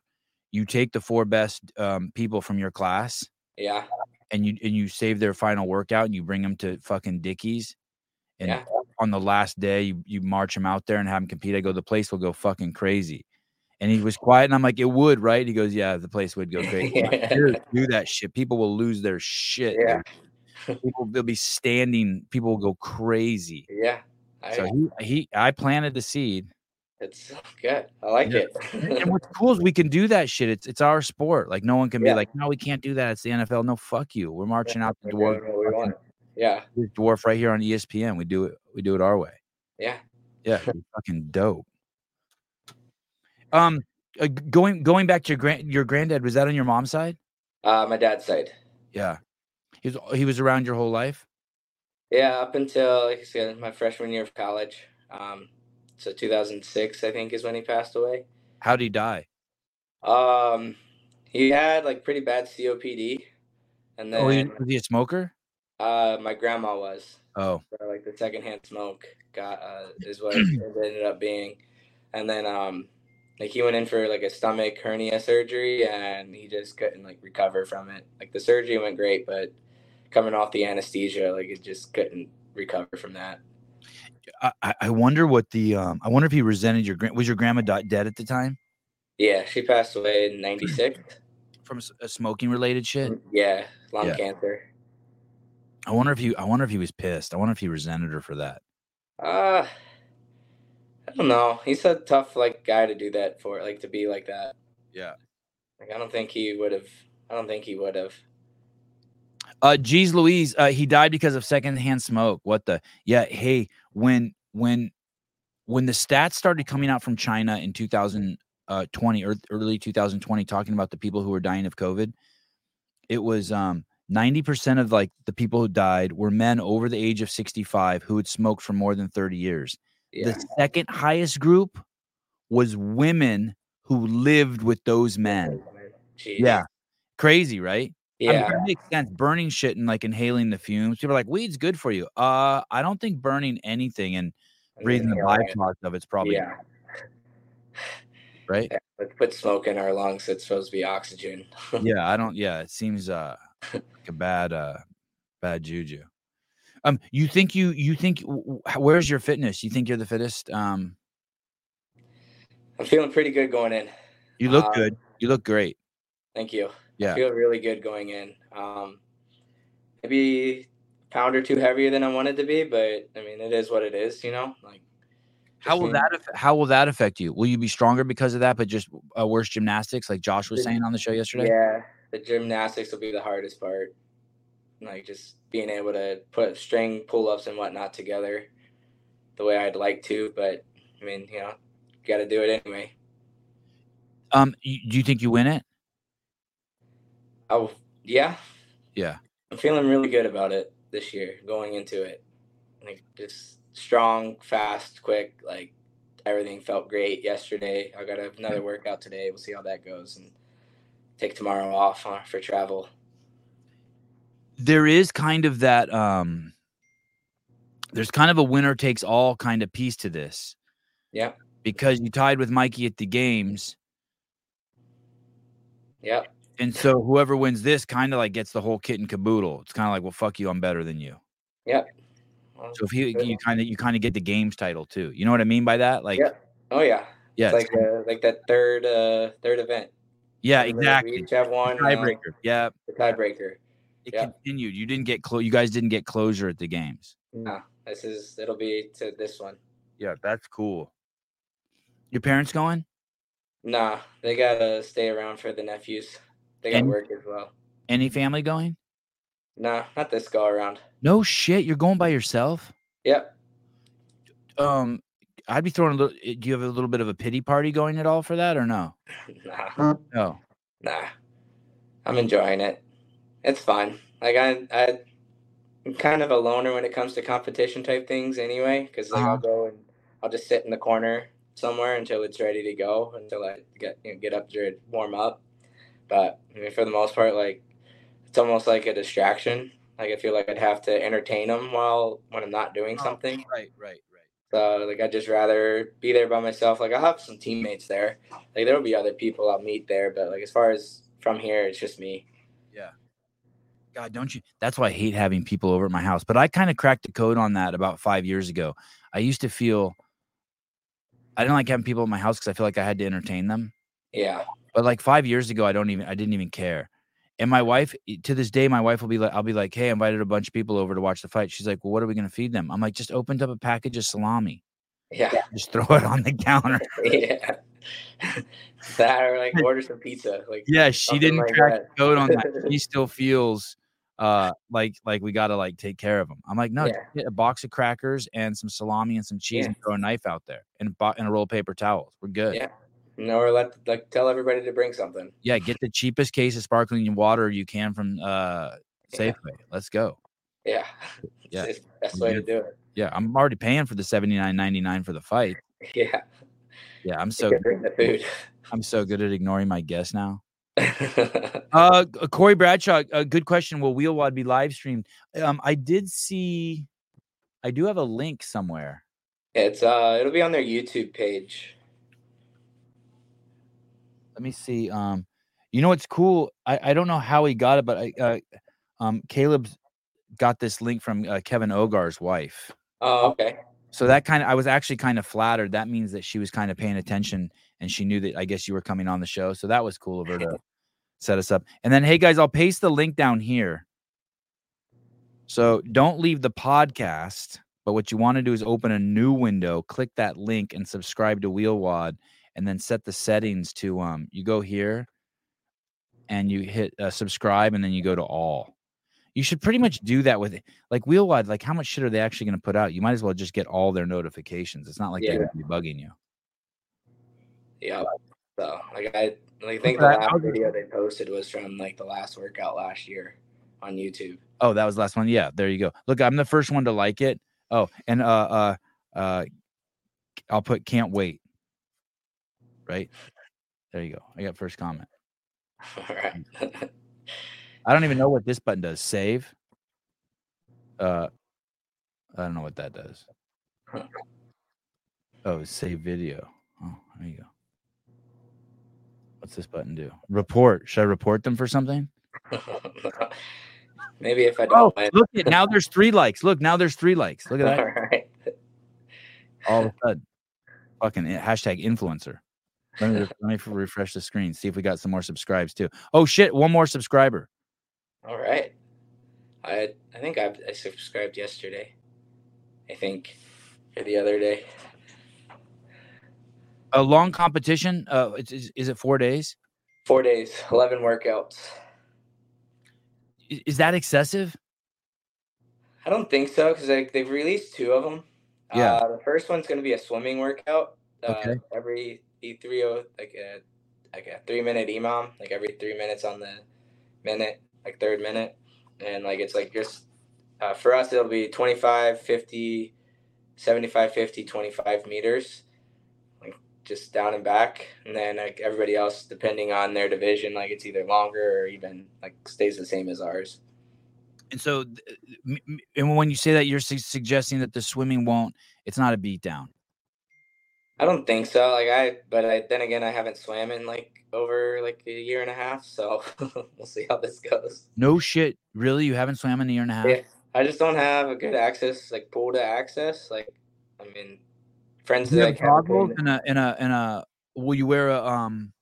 you take the four best um, people from your class, yeah, and you and you save their final workout and you bring them to fucking Dickies, and yeah on the last day you, you march him out there and have him compete. I go, the place will go fucking crazy. And he was quiet, and I'm like, it would, right? He goes, yeah, the place would go crazy. do that shit. People will lose their shit. Yeah. People they'll be standing. People will go crazy. Yeah. I, so he, he I planted the seed. It's good. I like yeah. it. and what's cool is we can do that shit. It's it's our sport. Like no one can yeah. be like, no, we can't do that. It's the NFL. No, fuck you. We're marching yeah, out the door. Yeah. Dwarf right here on ESPN. We do it. We do it our way. Yeah. Yeah. fucking dope. Um, uh, going going back to your grand your granddad was that on your mom's side? Uh, my dad's side. Yeah. He was he was around your whole life. Yeah, up until like I said, my freshman year of college. Um, so 2006, I think, is when he passed away. How did he die? Um, he had like pretty bad COPD, and then oh, was he a smoker? Uh, my grandma was. Oh. So, like the secondhand smoke got uh, is what it ended up being, and then um, like he went in for like a stomach hernia surgery, and he just couldn't like recover from it. Like the surgery went great, but coming off the anesthesia, like it just couldn't recover from that. I, I wonder what the um I wonder if he resented your grand was your grandma dead at the time? Yeah, she passed away in '96 from a smoking related shit. Mm, yeah, lung yeah. cancer. I wonder if he I wonder if he was pissed. I wonder if he resented her for that. Uh I don't know. He's a tough like guy to do that for, like to be like that. Yeah. Like I don't think he would have I don't think he would have. Uh geez Louise, uh he died because of secondhand smoke. What the yeah, hey, when when when the stats started coming out from China in 2020 or early 2020 talking about the people who were dying of COVID, it was um 90% of like the people who died were men over the age of 65 who had smoked for more than 30 years. Yeah. The second highest group was women who lived with those men. Jeez. Yeah. Crazy, right? Yeah. I mean, makes sense. Burning shit and like inhaling the fumes. People are like, weed's good for you. Uh, I don't think burning anything and breathing the byproduct of it's probably yeah. right. Yeah, let's put smoke in our lungs. It's supposed to be oxygen. yeah, I don't. Yeah, it seems uh like a bad uh bad juju. Um, you think you you think where's your fitness? You think you're the fittest? Um, I'm feeling pretty good going in. You look um, good. You look great. Thank you. Yeah, I feel really good going in. Um, maybe pound or two heavier than I wanted to be, but I mean, it is what it is. You know, like. How will that how will that affect you? Will you be stronger because of that, but just uh, worse gymnastics, like Josh was saying on the show yesterday? Yeah, the gymnastics will be the hardest part. Like just being able to put string pull ups and whatnot together the way I'd like to. But I mean, you know, got to do it anyway. Um, do you think you win it? Oh yeah, yeah. I'm feeling really good about it this year going into it. Like just strong, fast, quick. Like everything felt great yesterday. I got another workout today. We'll see how that goes and take tomorrow off uh, for travel. There is kind of that um there's kind of a winner takes all kind of piece to this. Yeah. Because you tied with Mikey at the games. Yeah. And so whoever wins this kind of like gets the whole kit and caboodle. It's kind of like, well, fuck you, I'm better than you. Yeah. So if you you kind of you kind of get the games title too. You know what I mean by that? Like yeah. Oh yeah. Yeah. It's like uh, like that third uh third event. Yeah, exactly. Each have one tiebreaker. Um, yeah. The tiebreaker. It yeah. continued. You didn't get close. You guys didn't get closure at the games. No, this is it'll be to this one. Yeah, that's cool. Your parents going? Nah, they gotta stay around for the nephews. They got work as well. Any family going? Nah, not this go around. No shit, you're going by yourself? Yep. Um, I'd be throwing a little. Eh, do you have a little bit of a pity party going at all for that, or no? Nah. No. Nah. I'm enjoying it. It's fun. Like I, I, I'm kind of a loner when it comes to competition type things, anyway. Because like uh-huh. I'll go and I'll just sit in the corner somewhere until it's ready to go, until I get you know, get up to warm up. But I mean, for the most part, like it's almost like a distraction. Like I feel like I'd have to entertain them while when I'm not doing oh, something. Right, right, right. So like I'd just rather be there by myself. Like I'll have some teammates there. Like there'll be other people I'll meet there, but like as far as from here, it's just me. Yeah. God, don't you? That's why I hate having people over at my house. But I kind of cracked the code on that about five years ago. I used to feel I didn't like having people at my house because I feel like I had to entertain them. Yeah. But like five years ago, I don't even I didn't even care. And my wife, to this day, my wife will be like, I'll be like, hey, I invited a bunch of people over to watch the fight. She's like, well, what are we going to feed them? I'm like, just opened up a package of salami. Yeah. Just throw it on the counter. yeah. that or like order some pizza. Like yeah, she didn't like crack the code on that. She still feels uh like like we gotta like take care of them. I'm like, no, yeah. get a box of crackers and some salami and some cheese yeah. and throw a knife out there and, and a roll of paper towels. We're good. Yeah. No, or let like tell everybody to bring something. Yeah, get the cheapest case of sparkling water you can from uh Safeway. Yeah. Let's go. Yeah. Yeah. That's the way to do it. Yeah, I'm already paying for the seventy nine ninety nine for the fight. Yeah. Yeah, I'm so bring the food. I'm so good at ignoring my guests now. uh Corey Bradshaw, a good question. Will WheelWOD be live streamed? Um, I did see I do have a link somewhere. It's uh it'll be on their YouTube page. Let me see. Um, you know what's cool? I, I don't know how he got it, but I, uh, um, Caleb's got this link from uh, Kevin Ogar's wife. Oh, okay. So that kind of, I was actually kind of flattered. That means that she was kind of paying attention and she knew that I guess you were coming on the show. So that was cool of her to set us up. And then, hey guys, I'll paste the link down here. So don't leave the podcast, but what you want to do is open a new window, click that link, and subscribe to WheelWOD and then set the settings to um you go here and you hit uh, subscribe and then you go to all. You should pretty much do that with like WheelWOD like how much shit are they actually going to put out? You might as well just get all their notifications. It's not like yeah. they're going to be bugging you. Yeah so like i like, I think the last video they posted was from like the last workout last year on youtube. Oh that was the last one? Yeah there you go. Look i'm the first one to like it. Oh and uh uh uh i'll put can't wait right? There you go. I got first comment. All right. I don't even know what this button does. Save. Uh, I don't know what that does. Oh, save video. Oh, there you go. What's this button do? Report. Should I report them for something? Maybe if I don't. Oh, look at now. There's three likes. Look now. There's three likes. Look at that. All right. All of a sudden, fucking hashtag influencer. Let me, let me refresh the screen, see if we got some more subscribes too. Oh shit, one more subscriber. All right. I I think I I subscribed yesterday. I think or the other day. A long competition. Uh, is, is it four days? Four days, eleven workouts. Is that excessive? I don't think so because like they've released two of them. Yeah. Uh, the first one's going to be a swimming workout uh, okay. every E three o like a like a three minute EMOM, like every three minutes on the minute, like third minute, and like it's like just uh, for us it'll be 25, 50, 75, 50, 25 meters, like just down and back, and then like everybody else depending on their division, like it's either longer or even like stays the same as ours. And so, and when you say that, you're su- suggesting that the swimming won't. It's not a beat down. I don't think so. Like I, but I, then again, I haven't swam in like over like a year and a half, so we'll see how this goes. No shit, really? You haven't swam in a year and a half? Yeah, I just don't have a good access, like pool to access. Like, I mean, friends you that have goggles in a in a in a. Will you wear a um?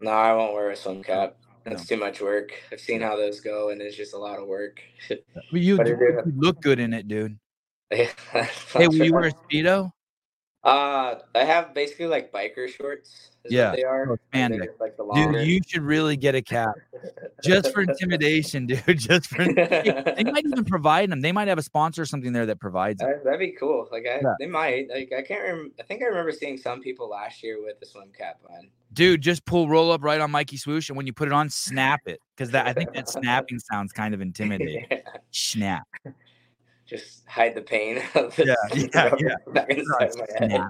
No, I won't wear a swim cap. That's no. too much work. I've seen how those go, and it's just a lot of work. you, but you look good in it, dude. hey, will you wear a speedo? Uh, I have basically like biker shorts. yeah, they are. Oh, like the dude, you should really get a cap just for intimidation, dude. Just for they might even provide them. They might have a sponsor or something there that provides them. That'd be cool. Like I, yeah. they might. Like I can't remember. I think I remember seeing some people last year with the swim cap on. Dude, just pull roll up right on Mikey Swoosh, and when you put it on, snap it because that I think that snapping sounds kind of intimidating. yeah. Snap just hide the pain of this yeah, yeah, yeah.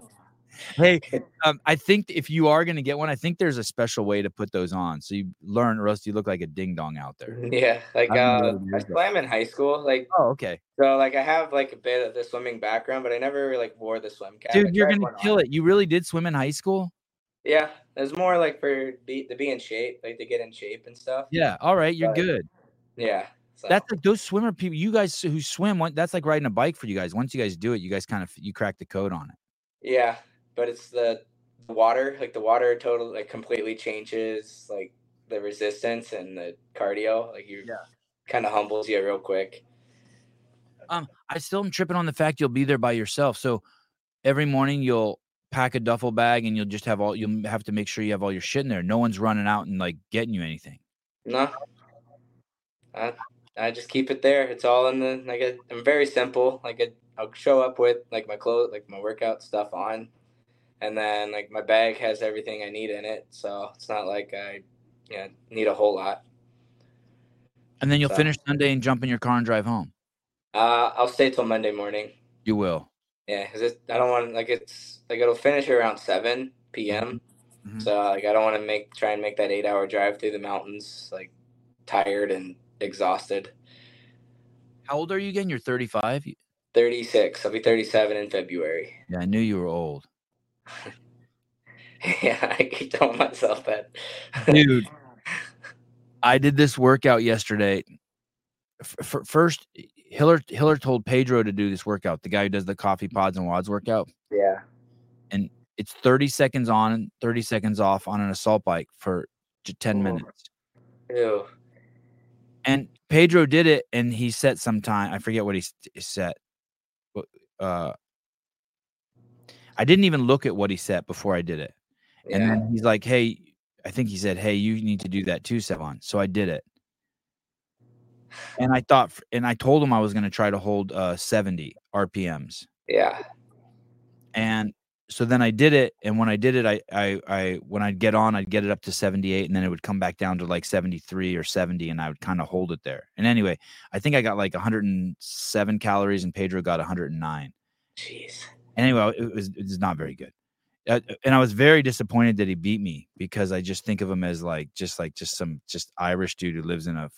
Hey, um, I think if you are going to get one, I think there's a special way to put those on. So you learn, or else you look like a ding dong out there. Yeah, like uh, I swam in high school. Like, oh, okay. So like I have like a bit of the swimming background, but I never like wore the swim cap. Dude, you're gonna kill on. it. You really did swim in high school? Yeah, it was more like for be to be in shape, like to get in shape and stuff. Yeah. All right, you're but, good. Yeah. So. That's like those swimmer people. You guys who swim, that's like riding a bike for you guys. Once you guys do it, you guys kind of you crack the code on it. Yeah, but it's the water. Like the water, total like completely changes like the resistance and the cardio. Like you, yeah. kind of humbles you real quick. Um, I still am tripping on the fact you'll be there by yourself. So every morning you'll pack a duffel bag and you'll just have all you'll have to make sure you have all your shit in there. No one's running out and like getting you anything. No. I I just keep it there. It's all in the like I, am very simple. Like I, I'll show up with like my clothes, like my workout stuff on, and then like my bag has everything I need in it. So it's not like I, you know, need a whole lot. And then you'll so, finish Sunday and jump in your car and drive home. Uh, I'll stay till Monday morning. You will. Yeah, because I don't want like it's like it'll finish around seven p.m. Mm-hmm. So like I don't want to make try and make that eight hour drive through the mountains like tired and exhausted. How old are you again? You're 35? 36. I'll be 37 in February. Yeah, I knew you were old. yeah, I keep telling myself that. Dude, I did this workout yesterday. F- first, Hiller Hiller told Pedro to do this workout. The guy who does the coffee pods and WODs workout. Yeah. And it's 30 seconds on, 30 seconds off on an assault bike for 10 Ooh. minutes. Ew. And Pedro did it, and he set some time. I forget what he set. Uh, I didn't even look at what he set before I did it. Yeah. And then he's like, "Hey, I think he said, "Hey, you need to do that too, Sevan." So I did it. And I thought, and I told him I was going to try to hold uh, 70 RPMs. Yeah. And so then I did it, and when I did it, I I I when I'd get on, I'd get it up to 78, and then it would come back down to like 73 or 70, and I would kind of hold it there. And anyway, I think I got like 107 calories, and Pedro got 109. Jeez. Anyway, it was it was not very good. Uh, and I was very disappointed that he beat me because I just think of him as like just like just some just Irish dude who lives in a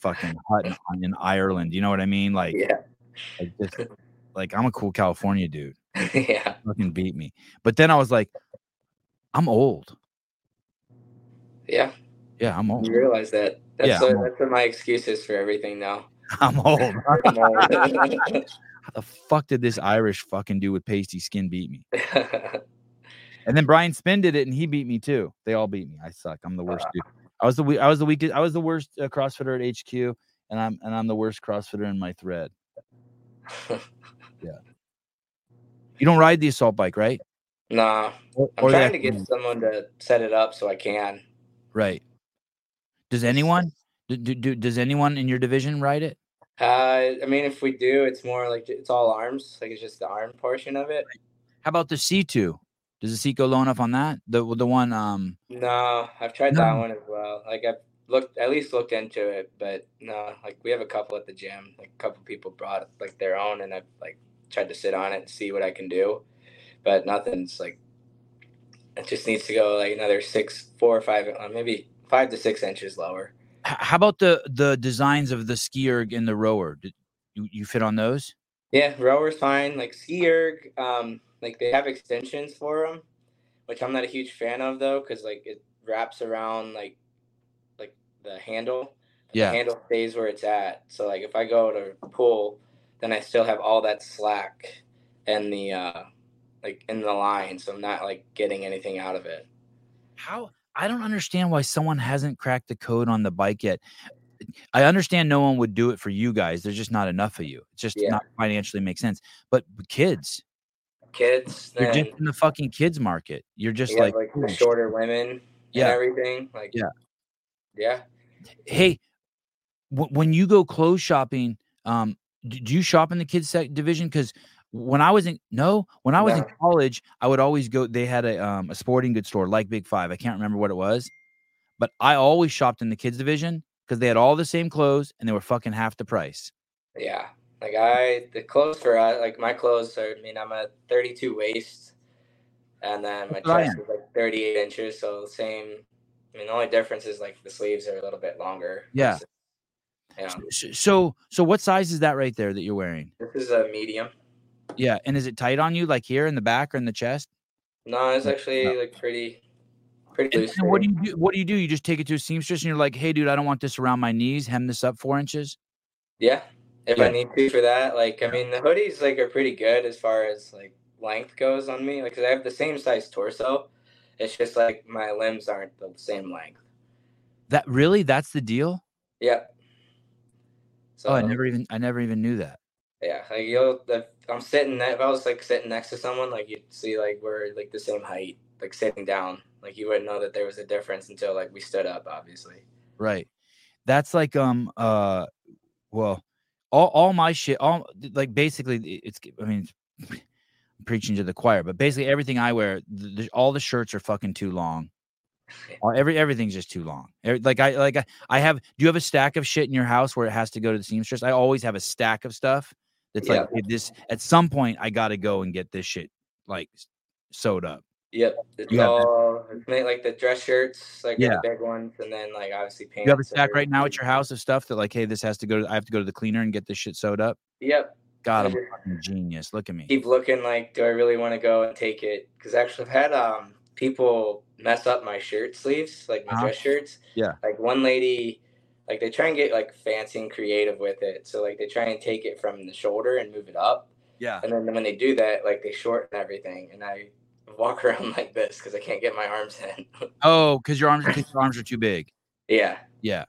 fucking hut in, in Ireland. You know what I mean? Like, yeah. Like, just, like I'm a cool California dude. yeah. Fucking beat me. But then I was like, I'm old. Yeah. Yeah, I'm old. You realize that. That's yeah, what, that's what my excuses for everything now. I'm old. I'm old. How the fuck did this Irish fucking do with pasty skin beat me? and then Brian Spin did it, and he beat me too. They all beat me. I suck. I'm the worst uh, dude. I was the I was the weakest. I was the worst uh, CrossFitter at HQ, and I'm and I'm the worst CrossFitter in my thread. yeah. You don't ride the assault bike, right? Nah. Or, I'm or trying to get someone to set it up so I can. Right. Does anyone? Do, do, do, does anyone in your division ride it? Uh, I mean, if we do, it's more like it's all arms. Like it's just the arm portion of it. How about the C two? Does the seat go low enough on that? The the one um No, I've tried that one as well. Like I've looked at least looked into it, but no, like we have a couple at the gym. Like a couple people brought like their own and I've like tried to sit on it and see what I can do. But nothing's like it just needs to go like another six, four or five, uh, maybe five to six inches lower. How about the the designs of the ski erg and the rower? Did you, you fit on those? Yeah, rower's fine. Like ski erg, um, like they have extensions for them, which I'm not a huge fan of though, because like it wraps around like like the handle. Yeah. The handle stays where it's at. So like if I go to pull, then I still have all that slack and the uh like in the line, so I'm not like getting anything out of it. How I don't understand why someone hasn't cracked the code on the bike yet. I understand no one would do it for you guys. There's just not enough of you. It's just Yeah. not financially make sense. But kids, Kids, you're then just in the fucking kids market. You're just like, like "Oh, the shorter women Yeah. and everything. Like Yeah. Yeah. hey, w- when you go clothes shopping, um, do you shop in the kids sec- division? Because when I was in no, when I was in college, I would always go. They had a um a sporting goods store like Big Five. I can't remember what it was, but I always shopped in the kids division because they had all the same clothes and they were fucking half the price. Yeah. Like I the clothes for us like my clothes are I mean I'm a thirty two waist and then my That's chest is like thirty eight inches, so same I mean the only difference is like the sleeves are a little bit longer. Yeah. Yeah. So, so what size is that right there that you're wearing? This is a medium. Yeah, and is it tight on you, like here in the back or in the chest? No, it's actually like pretty pretty And, loose. and what do you do? What do you do? You just take it to a seamstress and you're like, "Hey, dude, I don't want this around my knees. Hem this up four inches." Yeah. If Yeah. I need to for that, like I mean the hoodies like are pretty good as far as like length goes on me. Like, cause I have the same size torso. It's just like my limbs aren't the same length. That really? That's the deal? Yep. So oh, I never even I never even knew that. yeah, like you'll if I'm sitting if I was like sitting next to someone, like you'd see like we're like the same height, like sitting down. Like you wouldn't know that there was a difference until like we stood up, obviously. Right. That's like um uh well all all my shit all like basically it's I mean I'm preaching to the choir, but basically everything I wear, th- th- all the shirts are fucking too long. Every everything's just too long. Like I like I, I have. Do you have a stack of shit in your house where it has to go to the seamstress? I always have a stack of stuff that's like Yeah. "Hey, this. At some point, I got to go and get this shit like sewed up. Yep. It's You all it's like the dress shirts, like Yeah. the big ones, and then like obviously pants. You have a stack right now at your house of stuff that like, hey, this has to go. To, I have to go to the cleaner and get this shit sewed up. Yep. God, I'm a fucking genius. Look at me. keep looking like, do I really want to go and take it? Because actually, I've had um people mess up my shirt sleeves, like my Uh-huh. dress shirts. Yeah. Like one lady, like they try and get like fancy and creative with it. So like they try and take it from the shoulder and move it up, Yeah. and then when they do that, like they shorten everything, and I walk around like this because I can't get my arms in. Oh, because your arms, your arms are too big. yeah. Yeah.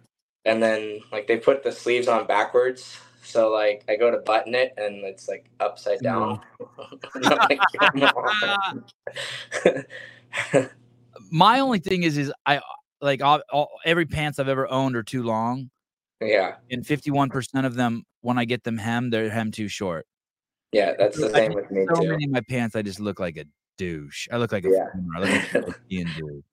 And then like they put the sleeves on backwards. So like I go to button it and it's like upside down. And like, "Come on." My only thing is, is I like all, all, every pants I've ever owned are too long, yeah. and 51% of them, when I get them hemmed, they're hemmed too short. Yeah, that's the I same with me so too. many of my pants, I just look like a douche. I look like a Yeah. I look like a dude.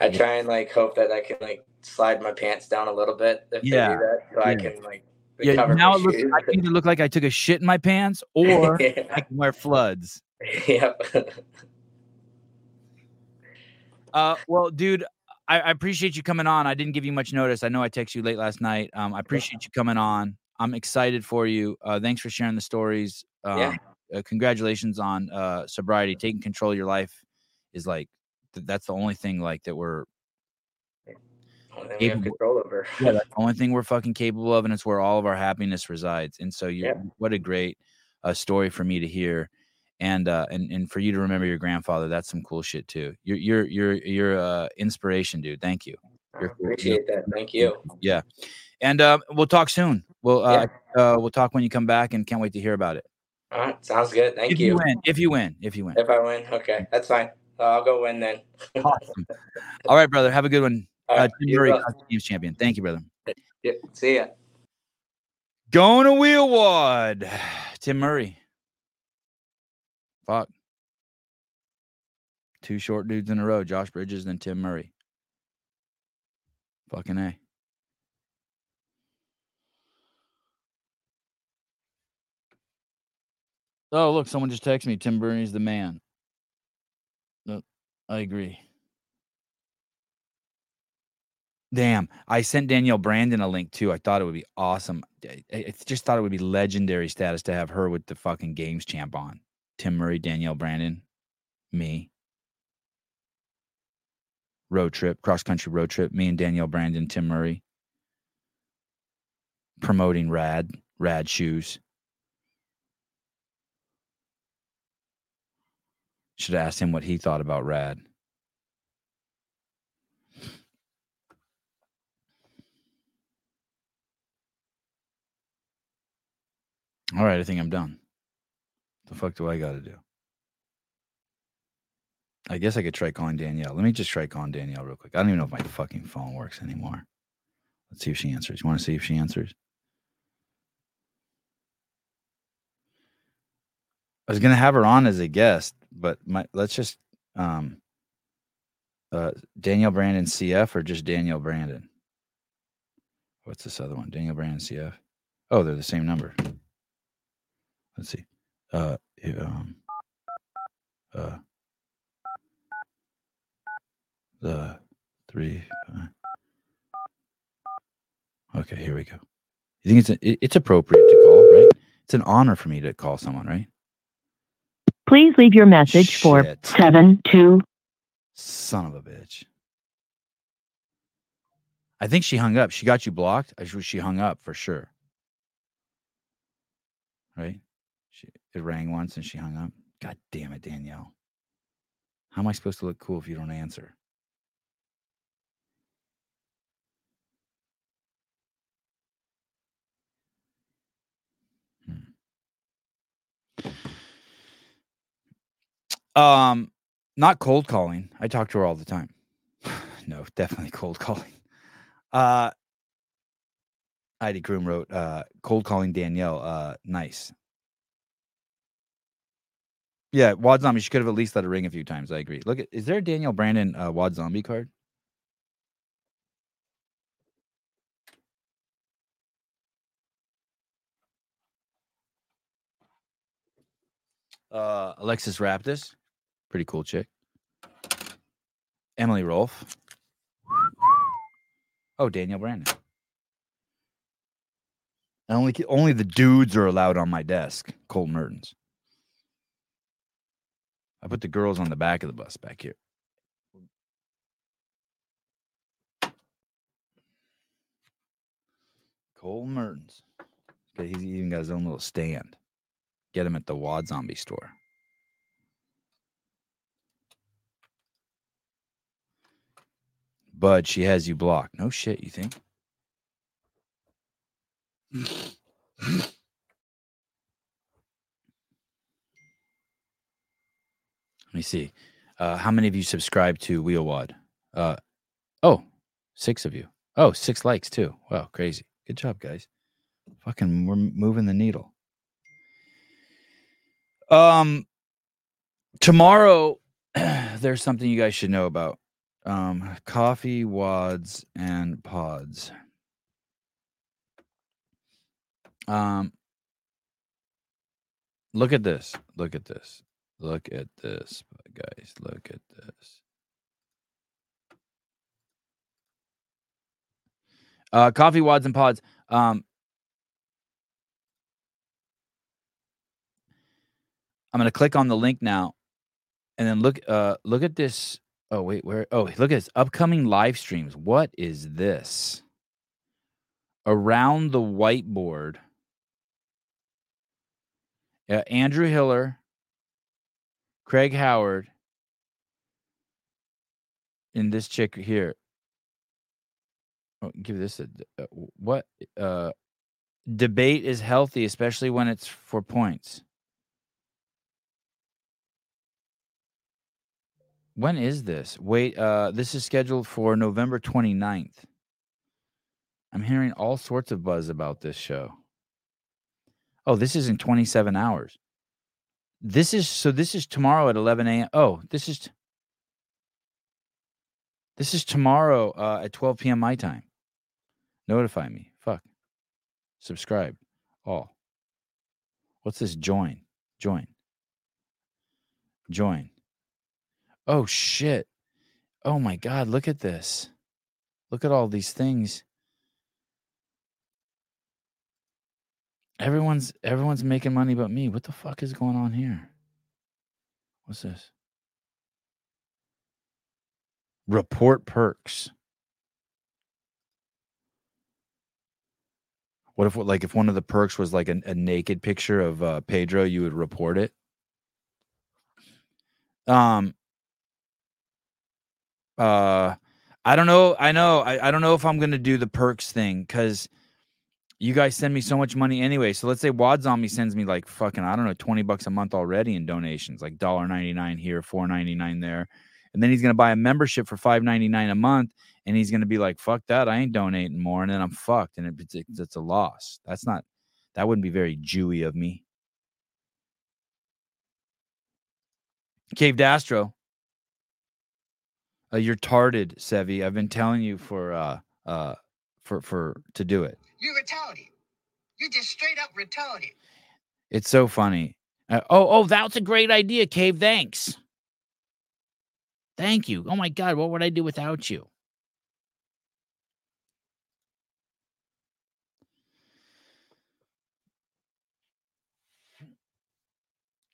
I try and like hope that I can like slide my pants down a little bit if Yeah, they do that, so I can like Yeah, now it looks. I either look like I took a shit in my pants, or I can wear floods. yep. Uh, well, dude, I, I appreciate you coming on. I didn't give you much notice. I know I texted you late last night. Um, I appreciate you coming on. I'm excited for you. Uh, thanks for sharing the stories. Um, Yeah. uh, congratulations on uh, sobriety. Taking control of your life is like th- that's the only thing like that we're Capable- control over. yeah, that's the only thing we're fucking capable of, and it's where all of our happiness resides. And so, you Yeah. what a great uh, story for me to hear, and uh, and and for you to remember your grandfather. That's some cool shit too. You're you're you're you're uh, inspiration, dude. Thank you. You're appreciate that. Thank you. Yeah, and uh, we'll talk soon. We'll uh, uh, we'll talk when you come back, and can't wait to hear about it. All right, sounds good. Thank if you. win, if you win, if you win. If I win, okay, that's fine. Uh, I'll go win then. Awesome. All right, brother. Have a good one. All Uh, Tim Murray, as well. Cross Games champion. Thank you, brother. Yeah, see ya. Going to WheelWOD. Tim Murray. Fuck. Two short dudes in a row, Josh Bridges and Tim Murray. Fucking A. Oh, look, someone just texted me. Tim Burney's the man. No, I agree. Damn, I sent Danielle Brandon a link too. I thought it would be awesome. I just thought it would be legendary status to have her with the fucking games champ on. Tim Murray, Danielle Brandon, me. Road trip, cross country road trip. Me and Danielle Brandon, Tim Murray. Promoting rad, rad shoes. Should have asked him what he thought about rad. All right, I think I'm done. The fuck do I got to do? I guess I could try calling Danielle. Let me just try calling Danielle real quick. I don't even know if my fucking phone works anymore. Let's see if she answers. You want to see if she answers? I was gonna have her on as a guest, but my let's just um uh Danielle Brandon CF or just Danielle Brandon. What's this other one? Danielle Brandon CF. Oh, they're the same number. Let's see. Uh um uh the three five. Okay, here we go. You think it's a, it's appropriate to call, right? It's an honor for me to call someone, right? Please leave your message for seven two. Son of a bitch. I think she hung up. She got you blocked. I she hung up for sure. Right? It rang once and she hung up. God damn it, Danielle. How am I supposed to look cool if you don't answer? Hmm. Um, not cold calling. I talk to her all the time. no, definitely cold calling. Uh Heidi Kroom wrote, uh, cold calling Danielle, uh, nice. Yeah, Wad Zombie, she could have at least let it ring a few times. I agree. Look at is there a Danielle Brandon uh, Wad Zombie card? Uh Alexis Raptis, pretty cool chick. Emily Rolfe. Oh, Daniel Brandon. Only only the dudes are allowed on my desk. Cole Mertens. I put the girls on the back of the bus back here. Cole Mertens. Okay, He's even got his own little stand. Get him at the Wad Zombie store. Bud, she has you blocked. No shit, you think? Let me see. Uh, how many of you subscribe to WheelWOD? Uh, oh, six of you. Oh, six likes too. Wow, crazy. Good job, guys. Fucking, we're moving the needle. Um, tomorrow, there's something you guys should know about. Um, coffee wads and pods. Um, look at this. Look at this. Look at this, guys. Look at this. Uh, coffee wads and pods. Um, I'm gonna click on the link now, and then look. Uh, look at this. Oh wait, where? Oh, look at this upcoming live streams. What is this? Around the whiteboard. Uh, Andrew Hiller, Craig Howard, and this chick here. Oh, give this a uh, what? Uh, debate is healthy, especially when it's for points. When is this? Wait, uh, this is scheduled for November 29th. I'm hearing all sorts of buzz about this show. Oh, this is in 27 hours. This is so this is tomorrow at 11 a.m. Oh, this is This is tomorrow uh, at 12 p.m. my time. Notify me. Fuck. Subscribe. All. What's this? Join. Join. Join. Oh shit. Oh my god, look at this. Look at all these things. Everyone's everyone's making money but me. What the fuck is going on here? What's this? Report perks. What if like if one of the perks was like a, a naked picture of uh, Pedro, you would report it? Um uh I don't know. I know. I, I don't know if I'm gonna do the perks thing because you guys send me so much money anyway. So let's say Wad Zombie sends me like fucking, I don't know, 20 bucks a month already in donations, like $1.99 here, $4.99 there. And then he's gonna buy a membership for $5.99 a month, and he's gonna be like, fuck that, I ain't donating more, and then I'm fucked, and it, it's, it's a loss. That's not that wouldn't be very Jewy of me. Cave Dastro. Uh, you're tarded, Sevi. I've been telling you for uh uh for for to do it. You're retarded. You're just straight up retarded. It's so funny. Uh, oh, oh, that's a great idea, Cave. Thanks. Thank you. Oh my God, what would I do without you?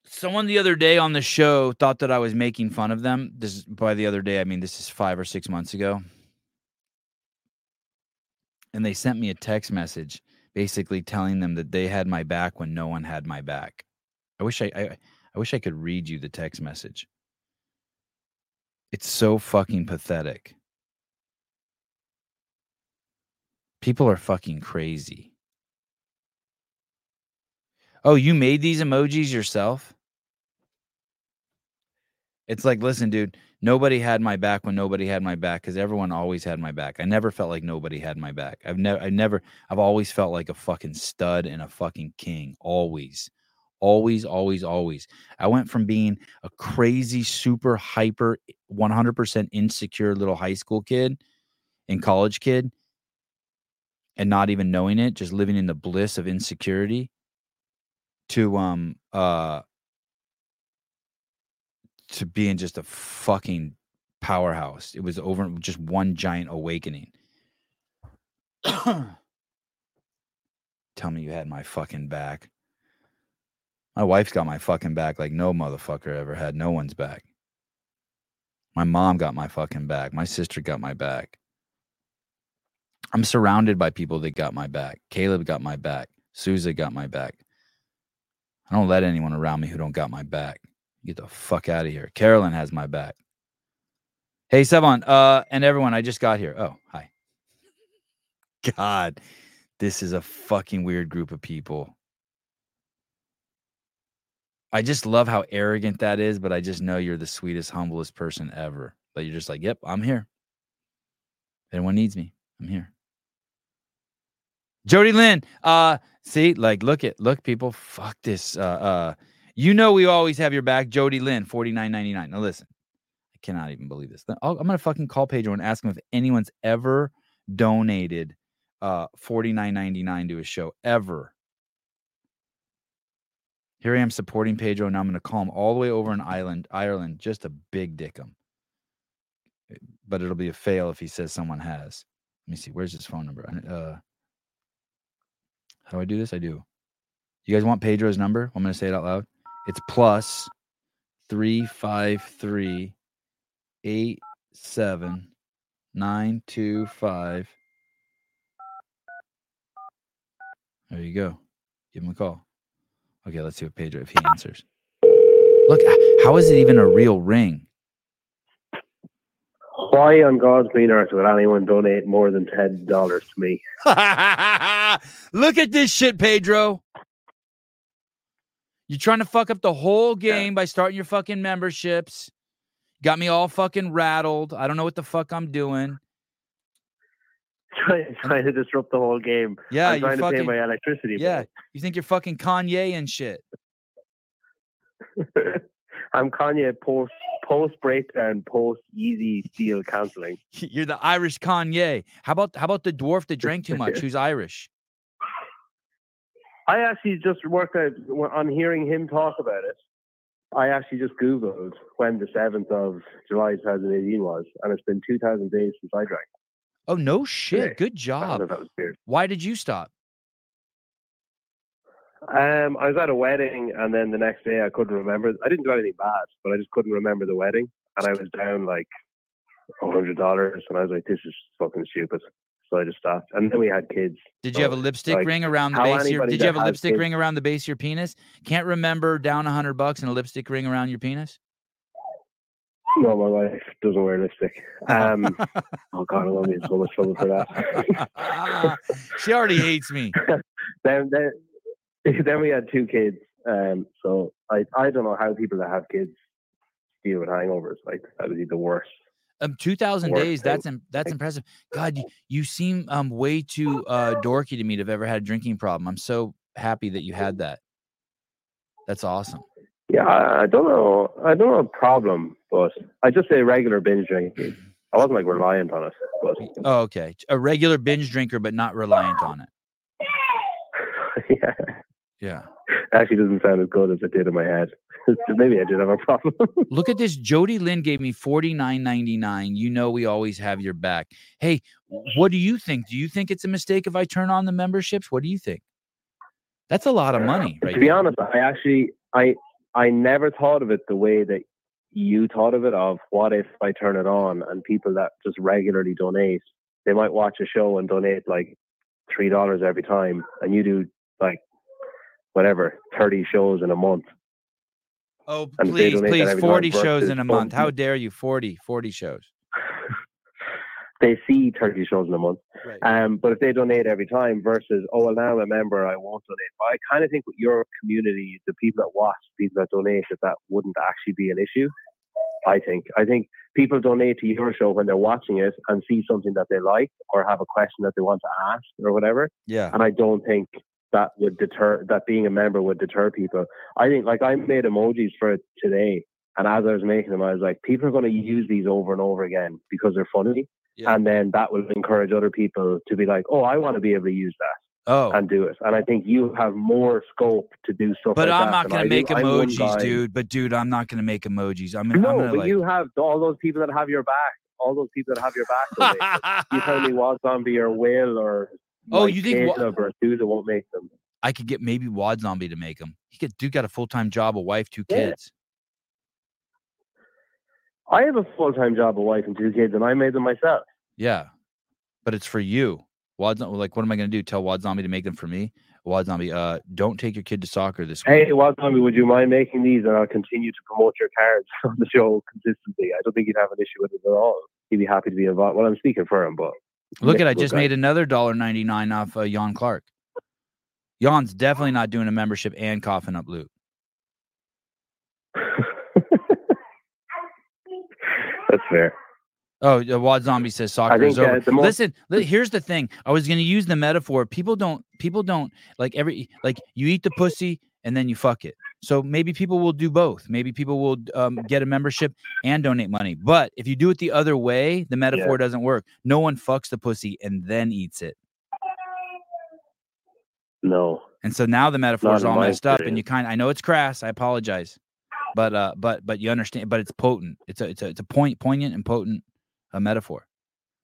Someone the other day on the show thought that I was making fun of them. This is by the other day, I mean this is five or six months ago. And they sent me a text message basically telling them that they had my back when no one had my back. I wish I, I I wish I could read you the text message. It's so fucking pathetic. People are fucking crazy. Oh, you made these emojis yourself? It's like, listen, dude, nobody had my back when nobody had my back because everyone always had my back. I never felt like nobody had my back. I've never, I never, I've always felt like a fucking stud and a fucking king. Always, always, always, always. I went from being a crazy, super hyper, 100% insecure little high school kid and college kid and not even knowing it, just living in the bliss of insecurity to, um, uh, to being just a fucking powerhouse. It was over just one giant awakening. Tell me you had my fucking back. My wife's got my fucking back like no motherfucker ever had no one's back. My mom got my fucking back. My sister got my back. I'm surrounded by people that got my back. Caleb got my back. Souza got my back. I don't let anyone around me who don't got my back. Get the fuck out of here. Carolyn has my back. Hey, Sevan, uh, and everyone, I just got here. Oh, hi. God, this is a fucking weird group of people. I just love how arrogant that is, but I just know you're the sweetest, humblest person ever. But you're just like, yep, I'm here. If anyone needs me, I'm here. Jody Lynn, uh, see, like, look at, look, people, fuck this, uh, uh, you know we always have your back. Jody Lynn, forty nine ninety nine. Now listen, I cannot even believe this. I'm gonna fucking call Pedro and ask him if anyone's ever donated uh forty nine ninety nine to a show ever. Here I am supporting Pedro, and I'm gonna call him all the way over in Ireland, Ireland, just to big dick him. Eh, but it'll be a fail if he says someone has. Let me see. Where's his phone number? Uh, how do I do this? I do. You guys want Pedro's number? I'm gonna say it out loud. It's plus three five three eight seven nine two five. There you go. Give him a call. Okay, let's see what Pedro if he answers. Look, how is it even a real ring? Why on God's green earth would anyone donate more than ten dollars to me? Look at this shit, Pedro. You're trying to fuck up the whole game yeah. by starting your fucking memberships. Got me all fucking rattled. I don't know what the fuck I'm doing. Trying, trying to disrupt the whole game. Yeah, I'm trying fucking, to pay my electricity. Yeah, bill. you think you're fucking Kanye and shit. I'm Kanye post post breakdown, post Yeezy deal canceling. You're the Irish Kanye. How about how about the dwarf that drank too much? Who's Irish? I actually just worked out on hearing him talk about it. I actually just Googled when the 7th of July 2018 was, and it's been 2,000 days since I drank. Oh, no shit. Today. Good job. that was weird. Why did you stop? Um, I was at a wedding, and then the next day I couldn't remember. I didn't do anything bad, but I just couldn't remember the wedding, and I was down like a hundred dollars, and I was like, "This is fucking stupid." So I just stopped. And then we had kids. Did you have a lipstick like, ring around the base of your Did you have a lipstick kids- ring around the base of your penis? Can't remember down a hundred bucks and a lipstick ring around your penis? No, my wife doesn't wear lipstick. Um, oh god, I'm gonna be so much trouble for that. she already hates me. then, then, then we had two kids. Um, so I, I don't know how people that have kids deal with hangovers. Like that would be the worst. Um, two thousand days. That's im- that's impressive. God, you, you seem um way too uh dorky to me to have ever had a drinking problem. I'm so happy that you had that. That's awesome. Yeah, I, I don't know. I don't know a problem, but I just say regular binge drinking. I wasn't like reliant on it, but Oh, okay. A regular binge drinker, but not reliant on it. yeah, Yeah. Actually doesn't sound as good as it did in my head. Maybe I did have a problem. Look at this. Jody Lynn gave me forty nine ninety nine. You know we always have your back. Hey, what do you think? Do you think it's a mistake if I turn on the memberships? What do you think? That's a lot of uh, money, right? to be there. honest, I actually I I never thought of it the way that you thought of it. Of what if I turn it on and people that just regularly donate, they might watch a show and donate like three dollars every time, and you do like whatever thirty shows in a month. Oh, and please, please, 40 shows in a month. How dare you? 40, 40 shows. they see 30 shows in a month. Right. Um, but if they donate every time versus, oh, well, now I'm a member, I won't donate. But I kind of think with your community, the people that watch, people that donate, that that wouldn't actually be an issue. I think. I think people donate to your show when they're watching it and see something that they like or have a question that they want to ask or whatever. Yeah. And I don't think that would deter, that being a member would deter people. I think, like, I made emojis for it today. And as I was making them, I was like, people are going to use these over and over again because they're funny Yeah. and then that will encourage other people to be like, "Oh, I want to be able to use that Oh, and do it." And I think you have more scope to do stuff. but like I'm not going to make emojis, dude. But dude, I'm not going to make emojis. I'm, gonna- No, I'm going but like. you have all those people that have your back. All those people that have your back. will make them. you tell me what zombie or Will or Oh, Mike you think Wa- Caleb or Souza won't make them? I could get maybe Wad Zombie to make them. He could. Dude got a full time job, a wife, two Yeah. kids. I have a full time job, a wife, and two kids, and I made them myself. Yeah, but it's for you. Wad like, what am I going to do? Tell Wad Zombie to make them for me? Wad Zombie, uh, don't take your kid to soccer this week. Hey, what zombie? Would you mind making these, and I'll continue to promote your cards on the show consistently. I don't think he'd have an issue with it at all. He'd be happy to be involved. Well, I'm speaking for him, but Look at I just made another dollar ninety nine off uh, Jan Clark. Jan's definitely not doing a membership and coughing up loot. That's fair. Oh, uh, Wad Zombie says soccer is think, uh, over. the most- Listen, li- here's the thing. I was going to use the metaphor. People don't. People don't like every like you eat the pussy and then you fuck it. So maybe people will do both. Maybe people will um, get a membership and donate money. But if you do it the other way, the metaphor doesn't work. No one fucks the pussy and then eats it. No. And so now the metaphor is all messed up, and you kind. I know it's crass. I apologize, but uh, but but you understand. But it's potent. It's a it's a it's a point poignant and potent a metaphor.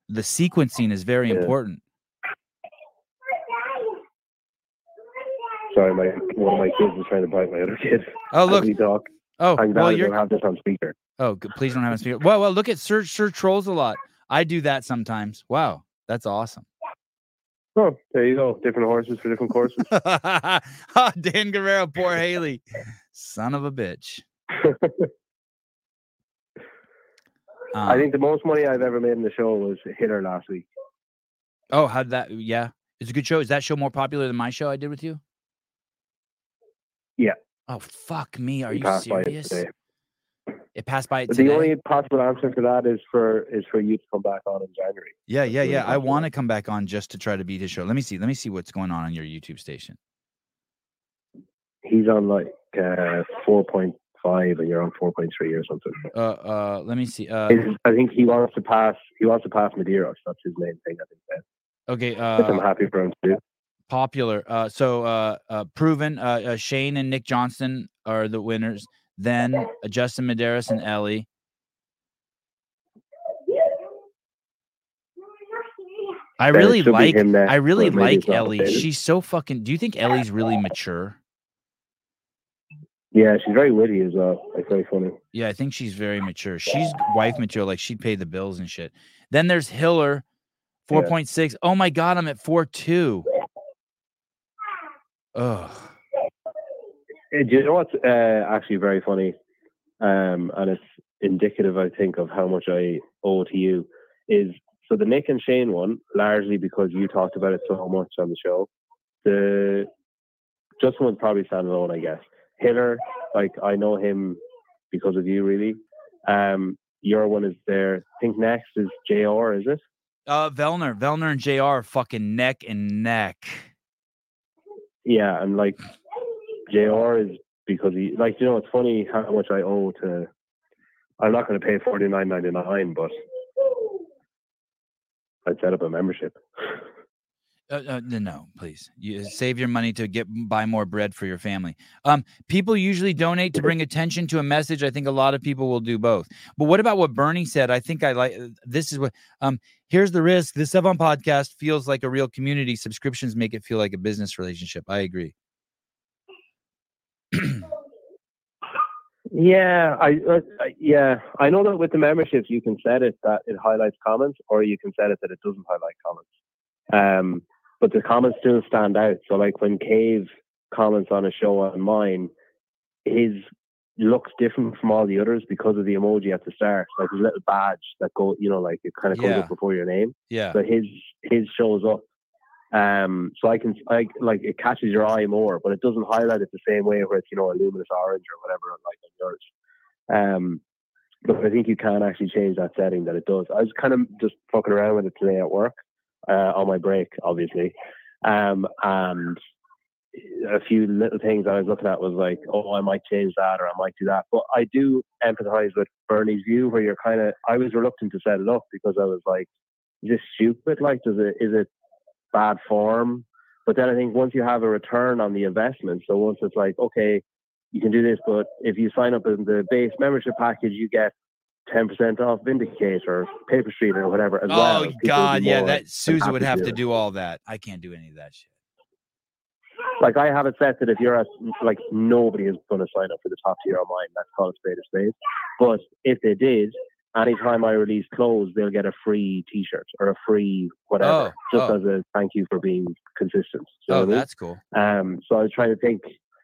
The sequencing is very Yeah. important. Sorry, my one of my kids is trying to bite my other kid. Oh look. talk. Oh I'm well, you're. don't have this on speaker. Oh, good. please don't have a speaker. Well, well, look at Sir Sir trolls a lot. I do that sometimes. Wow, that's awesome. Oh, there you go. Different horses for different courses. oh, Dan Guerrero, poor Haley, son of a bitch. I Um, think the most money I've ever made in the show was Hiller last week. Oh, how that? Yeah, it's a good show. Is that show more popular than my show I did with you? Yeah. Oh fuck me! Are you by it serious? It passed by it today. the only possible answer for that is for is for you to come back on in January. yeah, yeah, yeah. I want to come back on just to try to beat his show. Let me see. Let me see what's going on on your YouTube station. He's on like uh, four point five and you're on four point three or something. Uh, uh, let me see. Uh, It's- I think he wants to pass. He wants to pass Medeiros. That's his main thing. I think. Ben. okay. Which I'm Uh, happy for him to do. Popular. Uh, so uh, uh, proven. Uh, uh, Shane and Nick Johnson are the winners. Then uh, Justin Medeiros and Ellie. I really like. I really like Ellie. She's so fucking. Do you think Ellie's really mature? Yeah, she's very witty as well. Very funny. Yeah, I think she's very mature. She's wife mature. Like she'd pay the bills and shit. Then there's Hiller, four point six. Oh my god, I'm at four two. Ugh. Uh, Do you know what's uh, actually very funny? Um, and it's indicative, I think, of how much I owe to you. Is so the Nick and Shane one largely because you talked about it so much on the show. The Justin one's probably stand alone, I guess. Hiller, like I know him because of you, really. Um, your one is there. I think next is Jr. Is it? Uh, Vellner, Vellner and Jr. fucking neck and neck. Yeah, and like Jr. is because he like you know it's funny how much I owe to. I'm not going to pay forty nine ninety nine, but I'd set up a membership. Uh, uh, no, no, please. You save your money to get buy more bread for your family. Um, people usually donate to bring attention to a message. I think a lot of people will do both. But what about what Bernie said? I think I like. This is what. Um, here's the risk. The Sevan podcast feels like a real community. Subscriptions make it feel like a business relationship. I agree. Yeah, I, uh, yeah I know that with the memberships you can set it that it highlights comments, or you can set it that it doesn't highlight comments. Um, but the comments still stand out. So like when Cave comments on a show on mine, his looks different from all the others because of the emoji at the start, like his little badge that go, you know, like it kind of comes Yeah. up before your name. Yeah. So his his shows up. Um, so I can I like it catches your eye more, but it doesn't highlight it the same way where it's you know a luminous orange or whatever like on yours. Um, but I think you can actually change that setting that it does. I was kind of just fucking around with it today at work, uh, on my break, obviously, um, and a few little things I was looking at was like, oh, I might change that or I might do that. But I do empathize with Bernie's view where you're kind of. I was reluctant to set it up because I was like, is this stupid? Like, does it is it bad form? But then I think once you have a return on the investment, so once it's like, okay, you can do this, but if you sign up in the base membership package, you get ten percent off VNDK8 or Paper Street or whatever as well. Oh People God, yeah. That Souza would have to do all that. I can't do any of that shit. Like I have it set that if you're at like nobody is going to sign up for the top tier on mine. That's called a spade a spade. But if they did, anytime I release clothes, they'll get a free T-shirt or a free whatever, Oh, just oh. as a thank you for being consistent. You Oh, what I mean? that's cool. Um, so I was trying to think.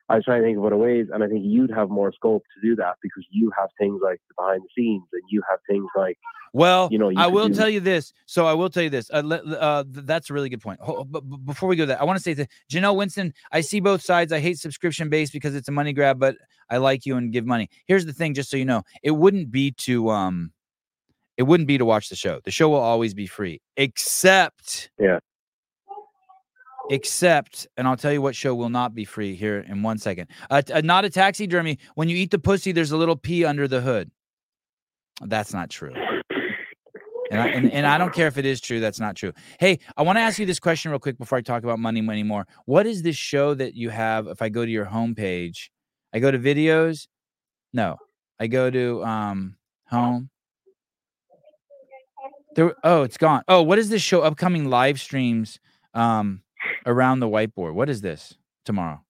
I was trying to think of other ways, and I think you'd have more scope to do that because you have things like the behind the scenes, and you have things like Well, you know. You I will do- tell you this. So I will tell you this. Uh, uh, that's a really good point. But before we go there, I want to say that Janelle Winston. I see both sides. I hate subscription based because it's a money grab, but I like you and give money. Here's the thing, just so you know, it wouldn't be to um, it wouldn't be to watch the show. The show will always be free, except Yeah. Except, and I'll tell you what show will not be free here in one second. Uh, t- not a taxidermy. When you eat the pussy, there's a little pee under the hood. That's not true. And I, and, and I don't care if it is true. That's not true. Hey, I want to ask you this question real quick before I talk about money anymore. What is this show that you have? If I go to your homepage, I go to videos. No, I go to um home. There. Oh, it's gone. Oh, what is this show? Upcoming live streams um around the whiteboard. What is this tomorrow?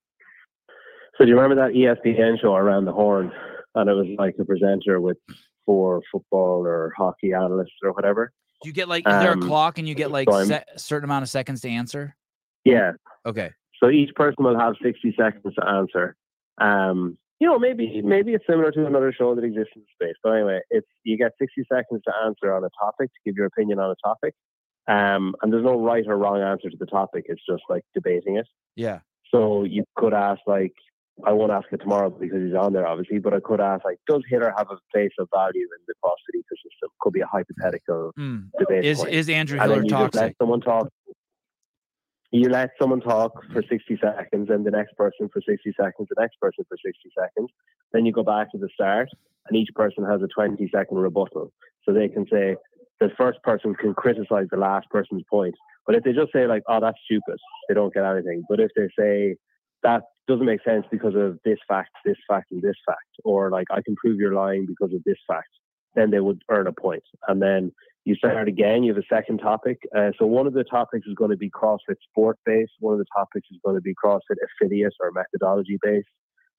So do you remember that ESPN show around the horn? And it was like a presenter with four football or hockey analysts or whatever. Do you get like is there a Um, clock and you get like a certain amount of seconds to answer? Yeah. Okay. So each person will have sixty seconds to answer. Um, you know, maybe maybe it's similar to another show that exists in space. But anyway, it's you get sixty seconds to answer on a topic, to give your opinion on a topic. Um, and there's no right or wrong answer to the topic. It's just like debating it. Yeah. So you could ask like, I won't ask it tomorrow because he's on there, obviously, but I could ask like, does Hiller have a place of value in the CrossFit ecosystem? Could be a hypothetical Mm. debate. Is point. is Andrew and Hiller you just let someone talk. you let someone talk for 60 seconds and the next person for 60 seconds, the next person for 60 seconds. Then you go back to the start and each person has a 20 second rebuttal. So they can say, the first person can criticize the last person's point. But if they just say like, oh, that's stupid, they don't get anything. But if they say, that doesn't make sense because of this fact, this fact, and this fact, or like, I can prove you're lying because of this fact, then they would earn a point. And then you start again, you have a second topic. Uh, so one of the topics is going to be CrossFit sport based. One of the topics is going to be CrossFit affiliate or methodology based.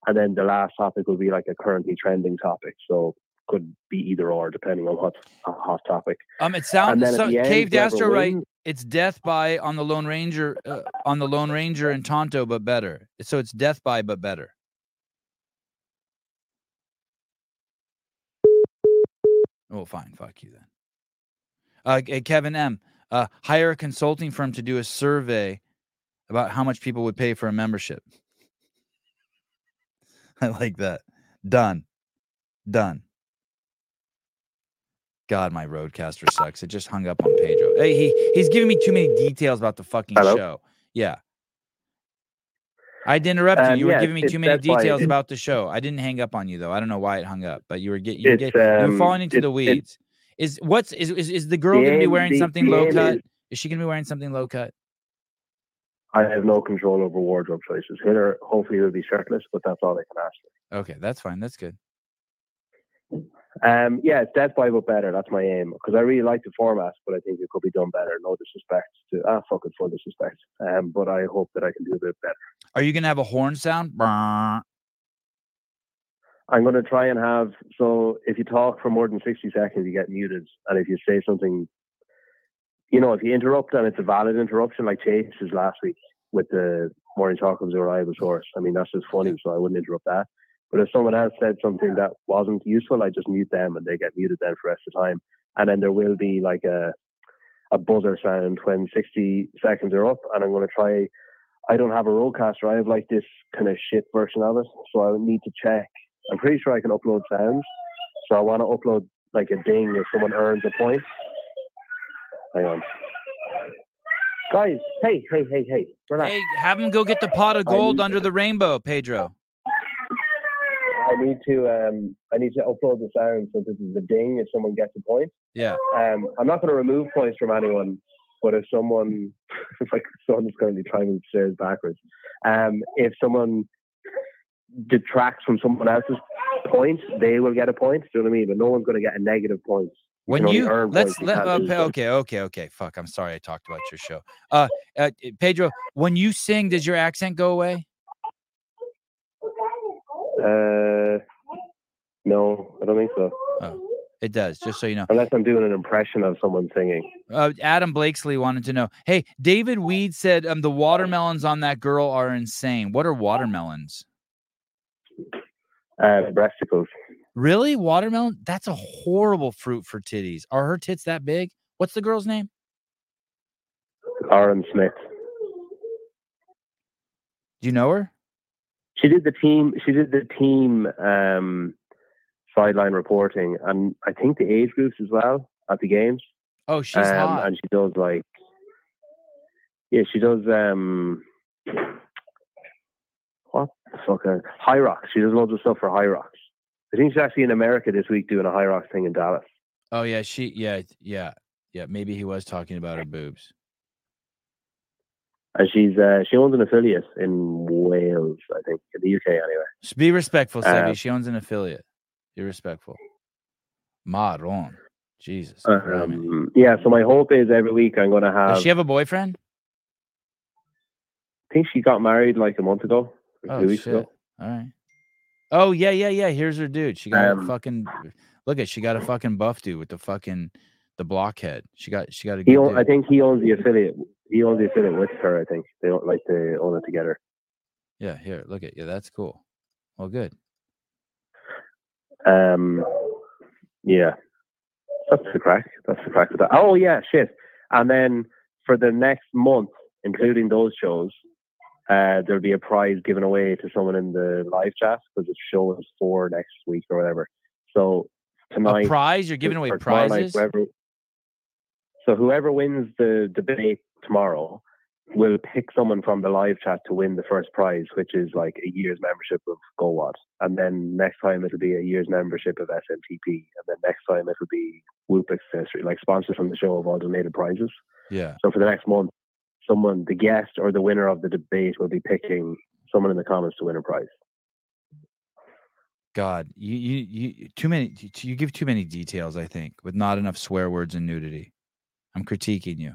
And then the last topic will be like a currently trending topic. So could be either or depending on what hot topic. Um, it sounds so, Cave Dastro right. It's death by on the Lone Ranger uh, on the Lone Ranger and Tonto, but better. So it's death by but better. Oh, fine. Fuck you then. Uh, Kevin M. Uh, hire a consulting firm to do a survey about how much people would pay for a membership. I like that. Done. Done. God, my RODECaster sucks. It just hung up on Pedro. Hey, he he's giving me too many details about the fucking Hello? show. Yeah. I didn't interrupt you. Um, you were giving me too many details about the show. I didn't hang up on you though. I don't know why it hung up, but you were getting you, get, um, you were falling into the weeds. Is what's is is, is the girl going to be wearing the, something the low cut? Is, is she going to be wearing something low cut? I have no control over wardrobe choices. Hiller hopefully it will be shirtless, but that's all I can ask. Okay, that's fine. That's good. Um, yeah, it's Death by but better. That's my aim because I really like the format, but I think it could be done better. No disrespect to ah, fuck it, full disrespect. Um, but I hope that I can do a bit better. Are you gonna have a horn sound? I'm going to try and have so if you talk for more than 60 seconds, you get muted, and if you say something, you know, if you interrupt and it's a valid interruption, like Chase's last week with the morning talk of the reliable source. I mean, that's just funny, so I wouldn't interrupt that. But if someone else said something that wasn't useful, I just mute them and they get muted then for the rest of the time. And then there will be like a a buzzer sound when 60 seconds are up, and I'm going to try. I don't have a RODECaster. I have like this kind of shit version of it, so I need to check I'm pretty sure I can upload sounds. So I want to upload like a ding if someone earns a point. Hang on. Guys, hey, hey, hey, hey. Relax. Hey, have him go get the pot of gold under the rainbow, Pedro. I need to um I need to upload the sound so this is a ding if someone gets a point. Yeah. Um I'm not gonna remove points from anyone, but if someone if like someone's currently trying to stairs backwards. Um if someone detracts from someone else's points, they will get a point. Do you know what I mean? But no one's going to get a negative point. When you, let's let okay, okay, okay, okay. Fuck, I'm sorry I talked about your show. Uh, uh, Pedro, when you sing, does your accent go away? Uh, no, I don't think so. Oh. It does, just so you know. Unless I'm doing an impression of someone singing. Uh, Adam Blakesley wanted to know. Hey, David Weed said um, the watermelons on that girl are insane. What are watermelons? Uh, breasticles. Really? Watermelon? That's a horrible fruit for titties. Are her tits that big? What's the girl's name? Aaron Smith. Do you know her? She did the team. She did the team um, sideline reporting, and I think the age groups as well at the games. Oh, she's um, hot. And she does like, yeah, she does. um what the fuck? Uh, Hyrox. She does loads of stuff for Hyrox. I think she's actually in America this week doing a Hyrox thing in Dallas. Oh yeah, she yeah yeah yeah. Maybe he was talking about her boobs. And she's uh, she owns an affiliate in Wales, I think, in the UK anyway. Just be respectful, Sevi. Um, she owns an affiliate. Be respectful. Maron. Jesus. Um, yeah, so my hope is every week I'm going to have. Does she have a boyfriend? I think she got married like a month ago. Oh, two weeks shit. ago. All right. Oh yeah, yeah, yeah. Here's her dude. She got um, a fucking look at. She got a fucking buff dude with the fucking the blockhead. She got. She got a. He own, I think he owns the affiliate. He owns the affiliate with her. I think they don't like to own it together. Yeah. Here, look at. Yeah, that's cool. Well, good. Um. Yeah. That's the crack. That's the crack with that. Oh yeah, shit. And then for the next month, including those shows, uh, there'll be a prize given away to someone in the live chat because the show is for next week or whatever. So tonight, a prize you're giving away prizes. Night, whoever, so whoever wins the debate tomorrow, will pick someone from the live chat to win the first prize, which is like a year's membership of GoWatt. And then next time it'll be a year's membership of SMTP. And then next time it'll be Whoop Accessory, like sponsors from the show of all donated prizes. Yeah. So for the next month, someone, the guest or the winner of the debate will be picking someone in the comments to win a prize. God, you you you too many. You give too many details. I think with not enough swear words and nudity. I'm critiquing you.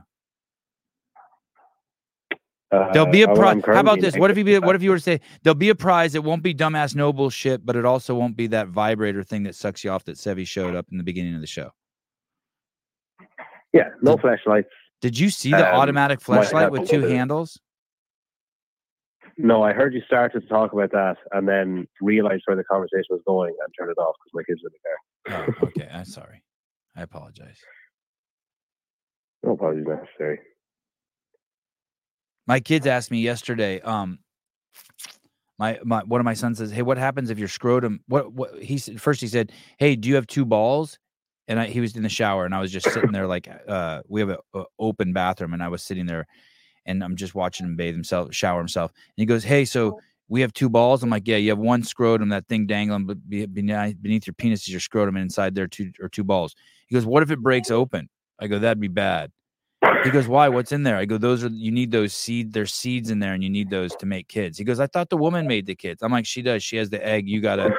Uh, There'll be a prize. How about this? What if you be, what if you were to say there'll be a prize? It won't be dumbass noble bullshit, but it also won't be that vibrator thing that sucks you off that Sevi showed up in the beginning of the show. Yeah, no flashlights. Did you see the Um, automatic flashlight with two handles? No, I heard you started to talk about that and then realized where the conversation was going and turned it off because my kids were in the car. Oh, okay. I'm sorry. I apologize. No apologies necessary. My kids asked me yesterday. Um, my my one of my sons says, "Hey, what happens if your scrotum?" What what he said first? He said, "Hey, do you have two balls?" And I, he was in the shower, and I was just sitting there like, uh, we have an open bathroom, and I was sitting there, and I'm just watching him bathe himself, shower himself. And he goes, "Hey, so we have two balls." I'm like, "Yeah, you have one scrotum, that thing dangling be- be- beneath beneath your penis is your scrotum, and inside there two or two balls." He goes, "What if it breaks open?" I go, "That'd be bad." He goes, "Why? What's in there?" I go, "Those are you need those seed. There's seeds in there, and you need those to make kids." He goes, "I thought the woman made the kids." I'm like, "She does. She has the egg. You gotta,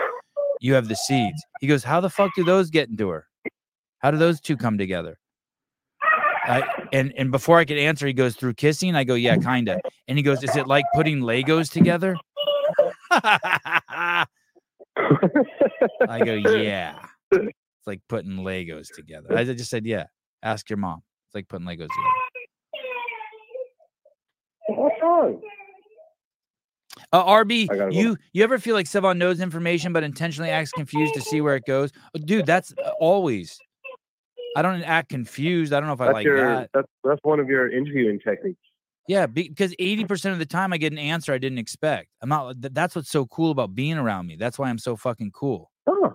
you have the seeds." He goes, "How the fuck do those get into her? How do those two come together?" I, and and before I could answer, he goes through kissing. I go, "Yeah, kinda." And he goes, "Is it like putting Legos together?" I go, "Yeah." It's like putting Legos together. I just said, "Yeah." Ask your mom. It's like putting Legos together. What's wrong? Uh, RB, go. you you ever feel like Sevan knows information but intentionally acts confused to see where it goes? Uh, Dude, that's uh, always. I don't act confused. I don't know if I like your that. that's that's one of your interviewing techniques. Yeah, because eighty percent of the time I get an answer I didn't expect. I'm not. That's what's so cool about being around me. That's why I'm so fucking cool. Oh.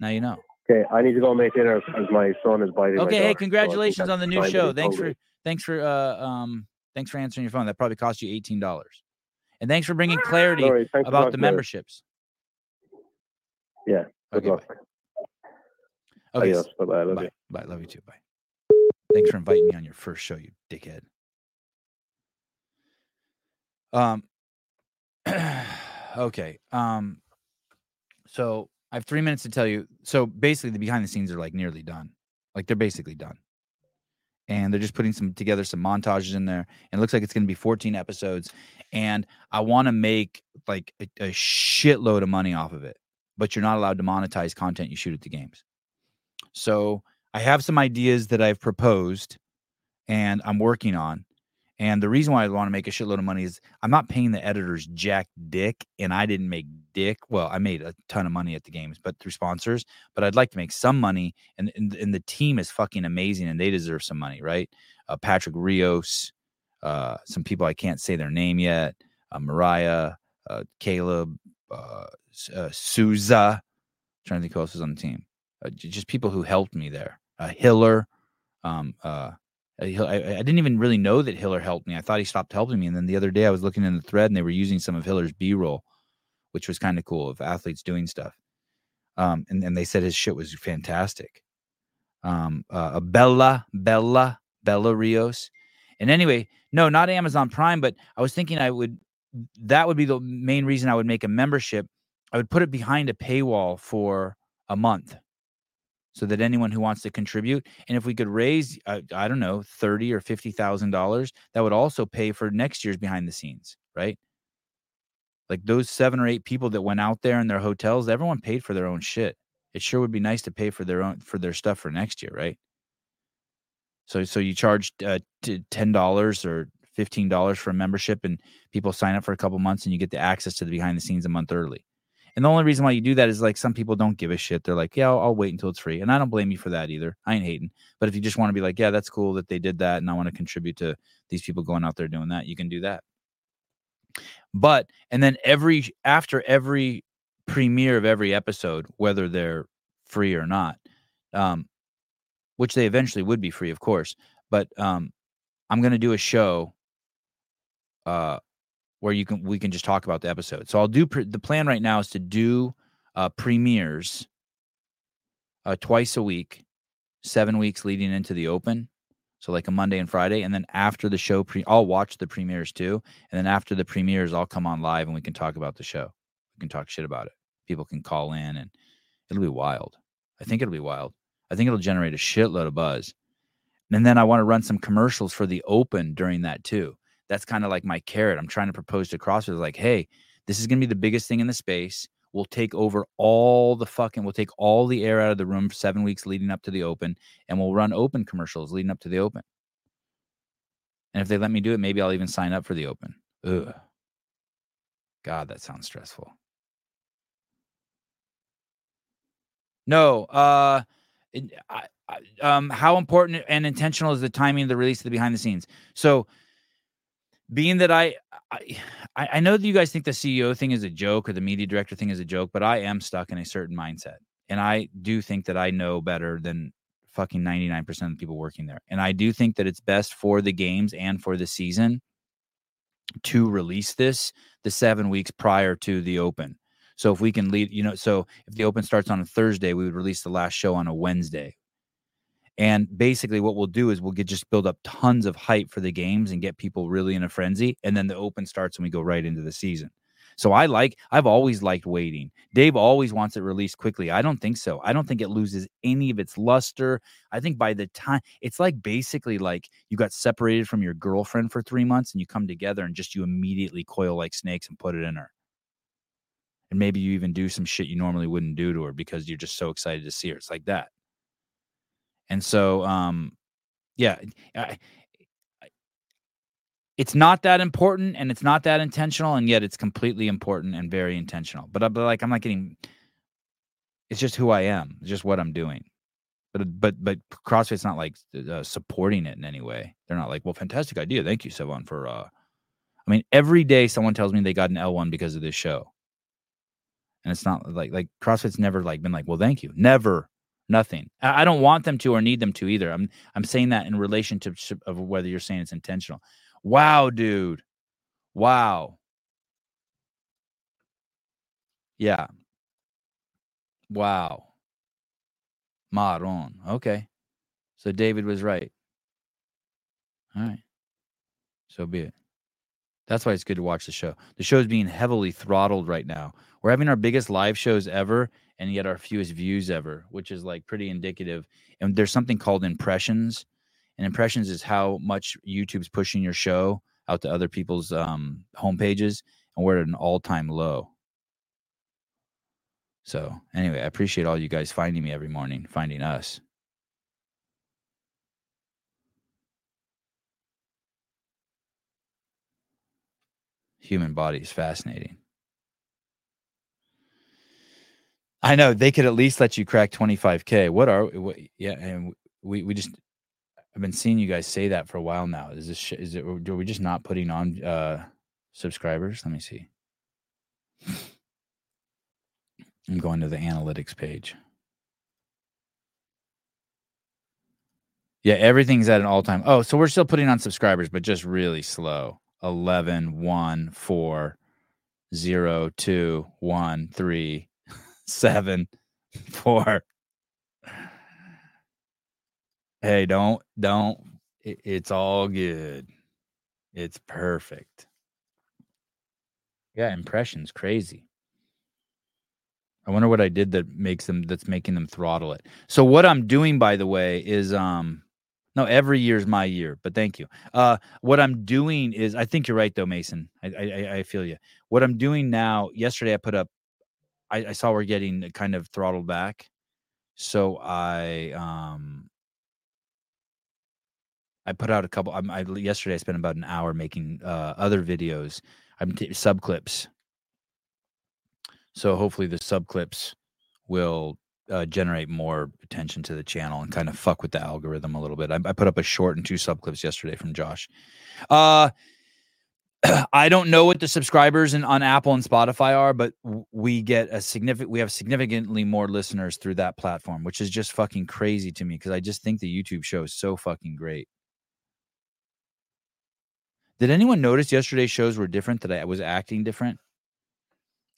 Now you know. Okay, I need to go make dinner because my son is biting. Okay, hey, so congratulations that's on the new show. Thanks for thanks for uh um thanks for answering your phone. That probably cost you eighteen dollars. And thanks for bringing clarity worries, about the memberships. Yeah. Good Okay, luck. bye. Okay, Adios. Bye bye. Love bye. you. Bye. Love you too. Bye. Thanks for inviting me on your first show, you dickhead. Um. okay. Um. So I have three minutes to tell you. So basically, the behind the scenes are like nearly done. Like they're basically done, and they're just putting some together some montages in there. And it looks like it's going to be 14 episodes. And I want to make like a, a shitload of money off of it, but you're not allowed to monetize content you shoot at the games. So I have some ideas that I've proposed and I'm working on. And the reason why I want to make a shitload of money is I'm not paying the editors jack dick, and I didn't make dick. Well, I made a ton of money at the games, but through sponsors. But I'd like to make some money, and and, and the team is fucking amazing, and they deserve some money, right? Uh, Patrick Rios, uh, some people I can't say their name yet, uh, Mariah, uh, Caleb, uh, uh, Souza. trying to think who else is on the team. Uh, just people who helped me there. Hiller. Um, I, I didn't even really know that Hiller helped me. I thought he stopped helping me. And then the other day I was looking in the thread and they were using some of Hiller's B roll, which was kind of cool of athletes doing stuff. Um, and, and they said his shit was fantastic. Um, uh, Bella, Bella, Bella Rios. And anyway, no, not Amazon Prime, but I was thinking I would, that would be the main reason I would make a membership. I would put it behind a paywall for a month so that anyone who wants to contribute and if we could raise uh, i don't know 30 or 50 thousand dollars that would also pay for next year's behind the scenes right? Like those seven or eight people that went out there in their hotels everyone paid for their own shit. It sure would be nice to pay for their own for their stuff for next year right? So so you charge uh, t- $10 or $15 for a membership and people sign up for a couple months and you get the access to the behind the scenes a month early and the only reason why you do that is like some people don't give a shit. They're like, yeah, I'll, I'll wait until it's free. And I don't blame you for that either. I ain't hating. But if you just want to be like, yeah, that's cool that they did that and I want to contribute to these people going out there doing that, you can do that. But, and then every, after every premiere of every episode, whether they're free or not, um, which they eventually would be free, of course, but um, I'm going to do a show uh, where you can we can just talk about the episode. So I'll do pre- the plan right now is to do uh, premieres uh, twice a week, seven weeks leading into the Open. So like a Monday and Friday, and then after the show, pre- I'll watch the premieres too, and then after the premieres, I'll come on live and we can talk about the show. We can talk shit about it. People can call in, and it'll be wild. I think it'll be wild. I think it'll generate a shitload of buzz. And then I want to run some commercials for the Open during that too. That's kind of like my carrot. I'm trying to propose to CrossFit like, hey, this is to be the biggest thing in the space. We'll take over all the fucking, we'll take all the air out of the room for seven weeks leading up to the open, and we'll run open commercials leading up to the open. And if they let me do it, maybe I'll even sign up for the open. Ugh. God, that sounds stressful. No, uh, it, I, I, um, how important and intentional is the timing of the release of the behind the scenes? So, being that I, I I know that you guys think the CEO thing is a joke or the media director thing is a joke, but I am stuck in a certain mindset. And I do think that I know better than fucking 99% of the people working there. And I do think that it's best for the games and for the season to release this the 7 weeks prior to the open. So if we can lead, you know, so if the open starts on a Thursday, we would release the last show on a Wednesday and basically, what we'll do is we'll get just build up tons of hype for the games and get people really in a frenzy. And then the open starts and we go right into the season. So I like, I've always liked waiting. Dave always wants it released quickly. I don't think so. I don't think it loses any of its luster. I think by the time it's like basically like you got separated from your girlfriend for three months and you come together and just you immediately coil like snakes and put it in her. And maybe you even do some shit you normally wouldn't do to her because you're just so excited to see her. It's like that. And so, um, yeah, I, it's not that important and it's not that intentional, and yet it's completely important and very intentional. But, uh, but like, I'm not getting. It's just who I am. It's just what I'm doing. But but but CrossFit's not like uh, supporting it in any way. They're not like, well, fantastic idea. Thank you, Sevan, for. uh I mean, every day someone tells me they got an L1 because of this show. And it's not like like CrossFit's never like been like, well, thank you. Never Nothing. I don't want them to or need them to either. I'm I'm saying that in relation to of whether you're saying it's intentional. Wow, dude. Wow. Yeah. Wow. Maron. Okay. So David was right. All right. So be it. That's why it's good to watch the show. The show's being heavily throttled right now. We're having our biggest live shows ever and yet our fewest views ever, which is like pretty indicative. And there's something called impressions, and impressions is how much YouTube's pushing your show out to other people's um, homepages, and we're at an all-time low. So anyway, I appreciate all you guys finding me every morning, finding us. Human body is fascinating. I know they could at least let you crack 25k. What are what, yeah, and we we just I've been seeing you guys say that for a while now. Is this is it are we just not putting on uh subscribers? Let me see. I'm going to the analytics page. Yeah, everything's at an all-time. Oh, so we're still putting on subscribers, but just really slow. 11 1 4 0 2 1 3 seven, four. Hey, don't, don't. It, it's all good. It's perfect. Yeah, impressions crazy. I wonder what I did that makes them that's making them throttle it. So what I'm doing, by the way, is um no, every year's my year, but thank you. Uh what I'm doing is I think you're right though, Mason. I I, I feel you. What I'm doing now, yesterday I put up I, I saw we're getting kind of throttled back. So I um I put out a couple. I, I yesterday I spent about an hour making uh, other videos. I'm t- sub clips. So hopefully the sub clips will uh, generate more attention to the channel and kind of fuck with the algorithm a little bit. I, I put up a short and two sub clips yesterday from Josh. Uh, I don't know what the subscribers in, on Apple and Spotify are, but we get a significant we have significantly more listeners through that platform, which is just fucking crazy to me because I just think the YouTube show is so fucking great. Did anyone notice yesterday's shows were different? That I was acting different.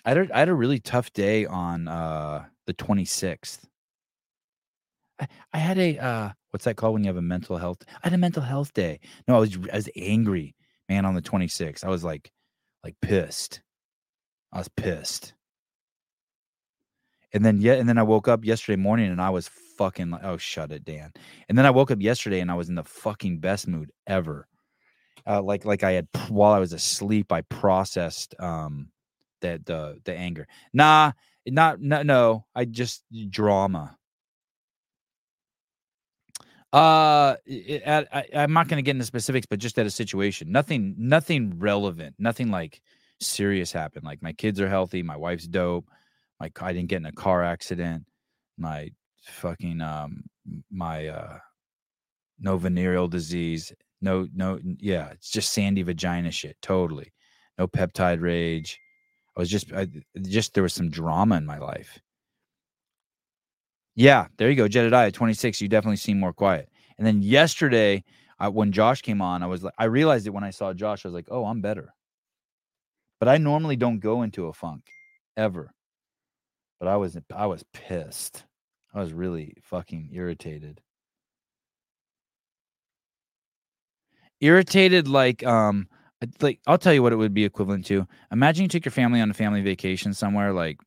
I had a, I had a really tough day on uh, the 26th. I, I had a uh, what's that called when you have a mental health? I had a mental health day. No, I was I was angry, man. On the 26th, I was like like pissed. I was pissed. And then yeah, and then I woke up yesterday morning and I was fucking like, oh shut it, Dan. And then I woke up yesterday and I was in the fucking best mood ever. Uh, like like I had while I was asleep, I processed um that the the anger. Nah, not no no. I just drama. Uh, at, I, I'm not going to get into specifics, but just at a situation, nothing, nothing relevant, nothing like serious happened. Like my kids are healthy, my wife's dope, my I didn't get in a car accident, my fucking um my uh no venereal disease, no no yeah, it's just sandy vagina shit, totally, no peptide rage. I was just I, just there was some drama in my life. Yeah, there you go, Jedediah, 26. You definitely seem more quiet. And then yesterday, I, when Josh came on, I was like, I realized it when I saw Josh. I was like, oh, I'm better. But I normally don't go into a funk ever. But I was I was pissed. I was really fucking irritated. Irritated like um like I'll tell you what it would be equivalent to. Imagine you took your family on a family vacation somewhere like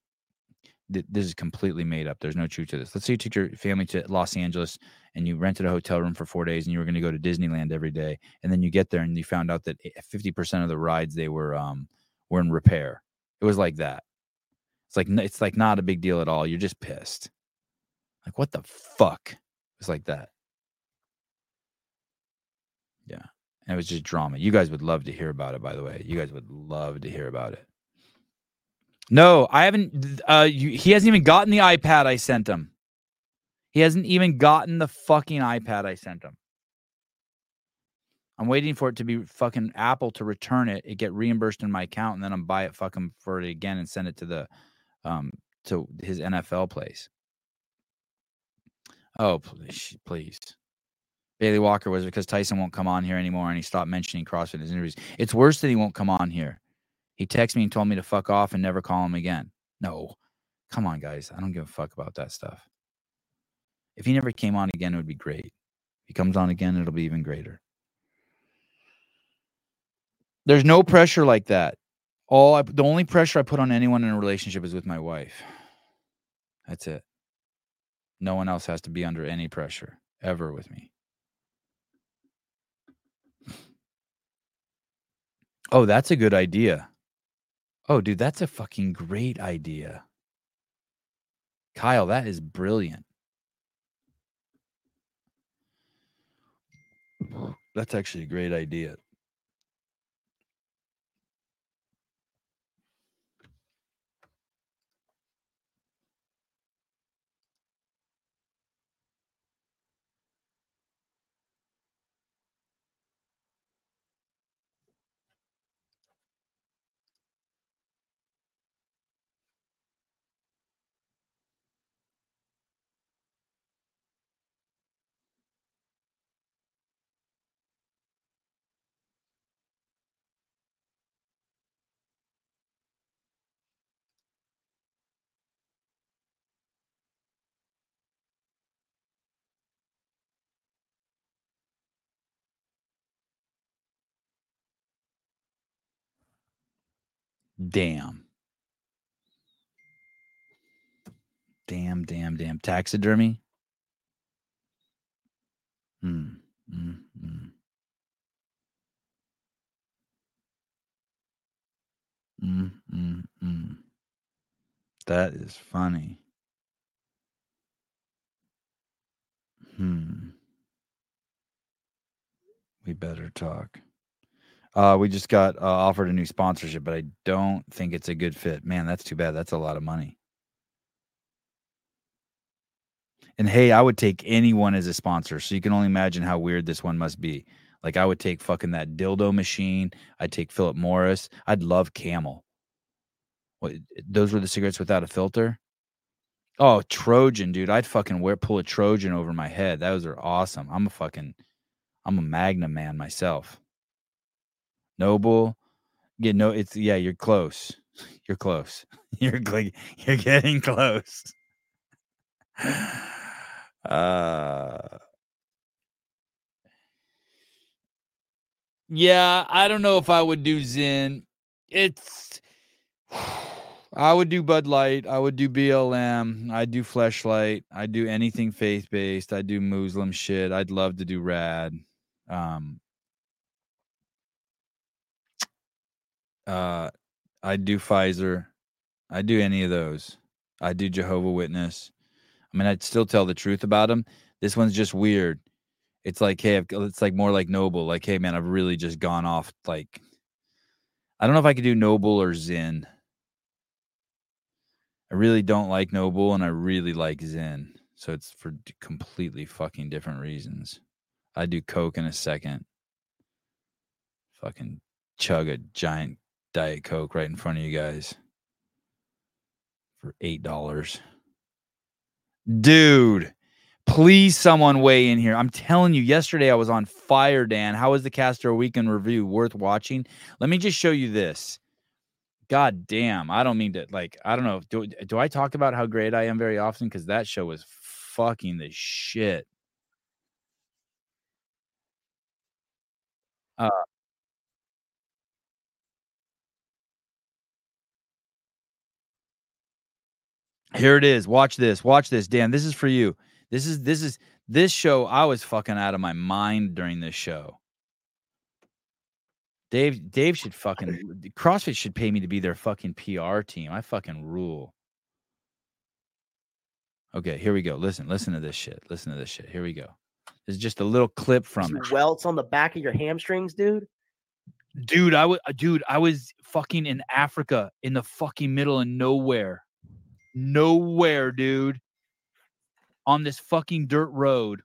th- this is completely made up. There's no truth to this. Let's say you took your family to Los Angeles and you rented a hotel room for four days and you were going to go to Disneyland every day, and then you get there and you found out that 50% of the rides they were um were in repair. It was like that. It's like it's like not a big deal at all. You're just pissed. Like what the fuck? It's like that. Yeah. And it was just drama. You guys would love to hear about it, by the way. You guys would love to hear about it. No, I haven't. Uh, you, he hasn't even gotten the iPad I sent him. He hasn't even gotten the fucking iPad I sent him. I'm waiting for it to be fucking Apple to return it, it get reimbursed in my account, and then I'm buy it fucking for it again and send it to the um to his NFL place. Oh please, please. Bailey Walker was because Tyson won't come on here anymore and he stopped mentioning CrossFit in his interviews. It's worse that he won't come on here. He texted me and told me to fuck off and never call him again. No. Come on, guys. I don't give a fuck about that stuff. If he never came on again, it would be great. If he comes on again, it'll be even greater. There's no pressure like that. All I, the only pressure I put on anyone in a relationship is with my wife. That's it. No one else has to be under any pressure ever with me. Oh, that's a good idea. Oh, dude, that's a fucking great idea. Kyle, that is brilliant. That's actually a great idea. Damn. Damn, damn, damn. Taxidermy? Hmm. Mm, mm. Mm, mm, mm. That is funny. Hmm. We better talk. Uh, we just got uh, offered a new sponsorship, but I don't think it's a good fit. Man, that's too bad. That's a lot of money. And hey, I would take anyone as a sponsor. So you can only imagine how weird this one must be. Like I would take fucking that dildo machine. I'd take Philip Morris. I'd love Camel. What those were the cigarettes without a filter? Oh, Trojan, dude. I'd fucking wear pull a Trojan over my head. Those are awesome. I'm a fucking I'm a Magnum man myself. NOBULL. Yeah, no, it's yeah, you're close. You're close. You're gl- you're getting close. Uh Yeah, I don't know if I would do Zen. It's I would do Bud Light. I would do BLM. I'd do Fleshlight. I'd do anything faith based. I'd do Muslim shit. I'd love to do Rad. Um, uh, I'd do Pfizer. I'd do any of those. I'd do Jehovah Witness. I mean, I'd still tell the truth about them. This one's just weird. It's like, hey, I've, it's like more like NOBULL. Like, hey, man, I've really just gone off. Like, I don't know if I could do NOBULL or Zen. I really don't like NOBULL and I really like Zen. So it's for completely fucking different reasons. I do Coke in a second. Fucking chug a giant Diet Coke right in front of you guys for $8. Dude, please someone weigh in here. I'm telling you, yesterday I was on fire, Dan. How was the Castro Weekend review? Worth watching? Let me just show you this. God damn. I don't mean to like, I don't know. Do, do I talk about how great I am very often? Because that show was fucking the shit. Uh, here it is. Watch this. Watch this, Dan. This is for you. This is this is this show. I was fucking out of my mind during this show. Dave Dave should fucking CrossFit should pay me to be their fucking PR team. I fucking rule. Okay, here we go. Listen, listen to this shit. Listen to this shit. Here we go. This is just a little clip from it. welts on the back of your hamstrings, dude. Dude, I was dude, I was fucking in Africa in the fucking middle of nowhere. Nowhere, dude. On this fucking dirt road.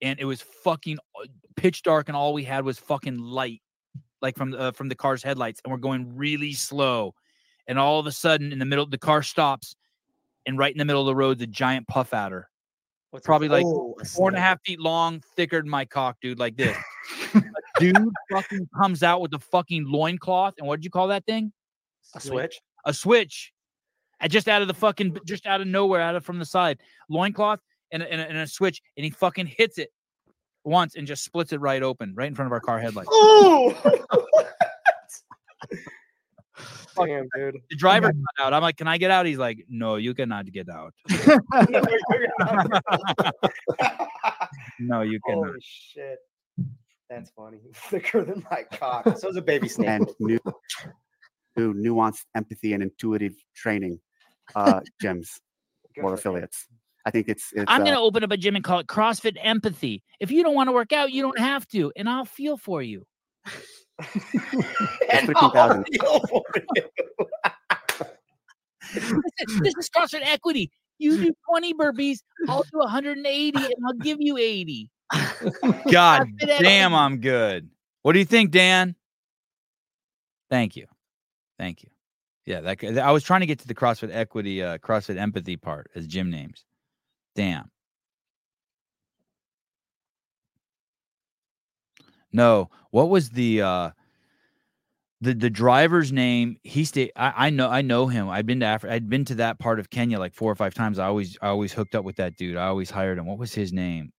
And it was fucking uh, pitch dark and all we had was fucking light like from uh, from the car's headlights and we're going really slow. And all of a sudden in the middle the car stops and right in the middle of the road the giant puff adder. What's Probably like called? Oh, a four and a snake. half feet long, thicker than my cock, dude, like this. A dude fucking comes out with the fucking loincloth. And what did you call that thing? A switch. A switch. And just out of the fucking, just out of nowhere, out of from the side. Loincloth and, and, a, and a switch. And he fucking hits it once and just splits it right open, right in front of our car headlights. Oh, damn, dude. The driver got out. I'm like, can I get out? He's like, no, you cannot get out. No, you cannot. Holy shit. That's funny. Thicker than my cock. So is a baby snake. and new, new nuanced empathy and intuitive training uh, gyms or for affiliates. I think it's, it's I'm uh, going to open up a gym and call it CrossFit Empathy. If you don't want to work out, you don't have to, and I'll feel for you. And 15,000. I'll feel for you. Listen, this is CrossFit Equity. You do 20 burpees, I'll do 180, and I'll give you 80. God damn, I'm good. What do you think, Dan? Thank you. Thank you. Yeah, that I was trying to get to the CrossFit Equity, uh, CrossFit Empathy part as gym names. Damn. No, what was the uh the the driver's name? He stayed. I, I know I know him. I've been to Africa. I'd been to that part of Kenya like four or five times. I always I always hooked up with that dude. I always hired him. What was his name?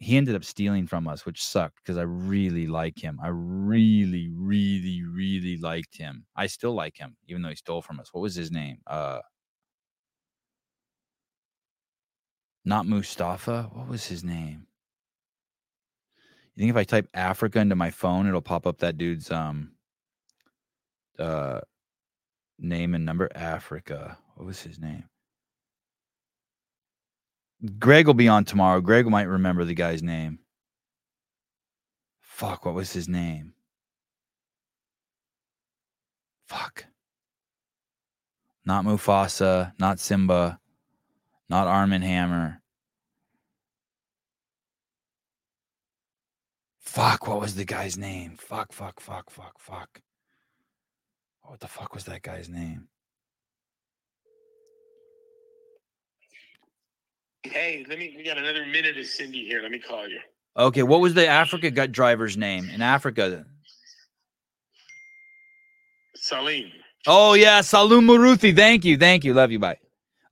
He ended up stealing from us, which sucked because I really like him. I really, really, really liked him. I still like him, even though he stole from us. What was his name? Uh not Mustafa. What was his name? You think if I type Africa into my phone, it'll pop up that dude's um uh name and number? Africa. What was his name? Greg will be on tomorrow. Greg might remember the guy's name. Fuck, what was his name? Fuck. Not Mufasa, not Simba, not Arm and Hammer. Fuck, what was the guy's name? Fuck, fuck, fuck, fuck, fuck. What the fuck was that guy's name? Hey, let me. We got another minute of Cindy here. Let me call you. Okay, what was the Africa gut driver's name in Africa? Salim. Oh yeah, Salum Maruthi. Thank you, thank you, love you. Bye.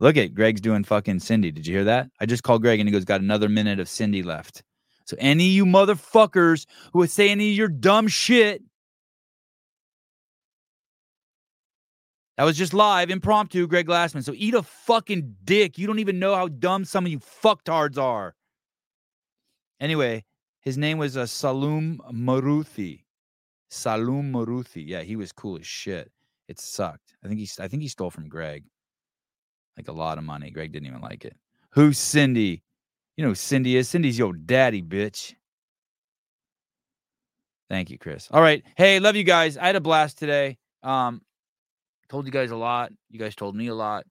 Look at Greg's doing fucking Cindy. Did you hear that? I just called Greg and he goes, got another minute of Cindy left. So any of you motherfuckers who would say any of your dumb shit, that was just live, impromptu, Greg Glassman. So eat a fucking dick. You don't even know how dumb some of you fucktards are. Anyway, his name was uh, Salum Maruthi. Salum Maruthi. Yeah, he was cool as shit. It sucked. I think he I think he stole from Greg. Like a lot of money. Greg didn't even like it. Who's Cindy? You know Cindy is? Cindy's your daddy, bitch. Thank you, Chris. All right. Hey, love you guys. I had a blast today. Um, told you guys a lot. You guys told me a lot.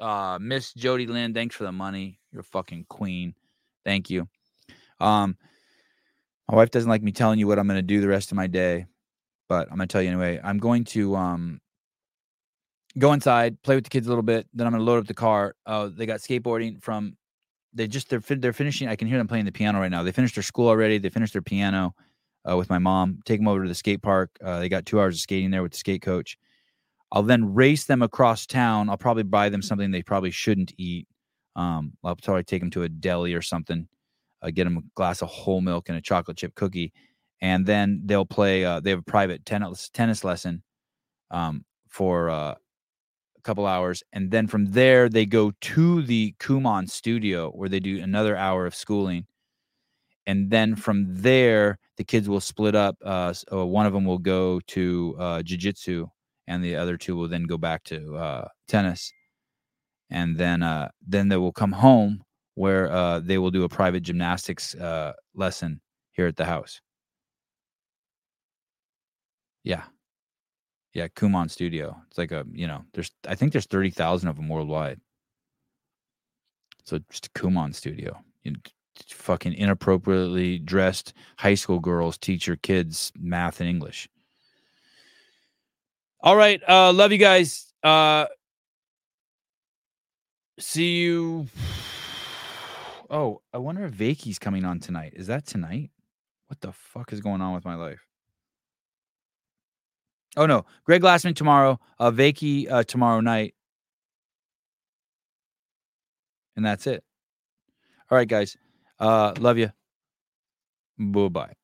Uh, Miss Jody Lynn, thanks for the money. You're a fucking queen. Thank you. Um, my wife doesn't like me telling you what I'm going to do the rest of my day, but I'm going to tell you anyway. I'm going to um go inside, play with the kids a little bit. Then I'm going to load up the car. Uh, they got skateboarding from. They just they're they're finishing. I can hear them playing the piano right now. They finished their school already. They finished their piano uh, with my mom. Take them over to the skate park. Uh, they got two hours of skating there with the skate coach. I'll then race them across town. I'll probably buy them something they probably shouldn't eat. Um, I'll probably take them to a deli or something. Uh, get them a glass of whole milk and a chocolate chip cookie, and then they'll play. Uh, they have a private tennis tennis lesson um, for uh, a couple hours, and then from there they go to the Kumon studio where they do another hour of schooling, and then from there the kids will split up. Uh, s- uh, one of them will go to uh, jujitsu, and the other two will then go back to uh, tennis, and then uh, then they will come home where uh, they will do a private gymnastics uh, lesson here at the house. Yeah. Yeah, Kumon Studio. It's like a, you know, there's I think there's 30,000 of them worldwide. So just Kumon Studio. You fucking inappropriately dressed high school girls teach your kids math and English. All right, uh love you guys. Uh see you Oh, I wonder if Vakey's coming on tonight. Is that tonight? What the fuck is going on with my life? Oh no, Greg Glassman tomorrow, uh Vakey uh tomorrow night. And that's it. All right, guys. Uh love you. Bye-bye.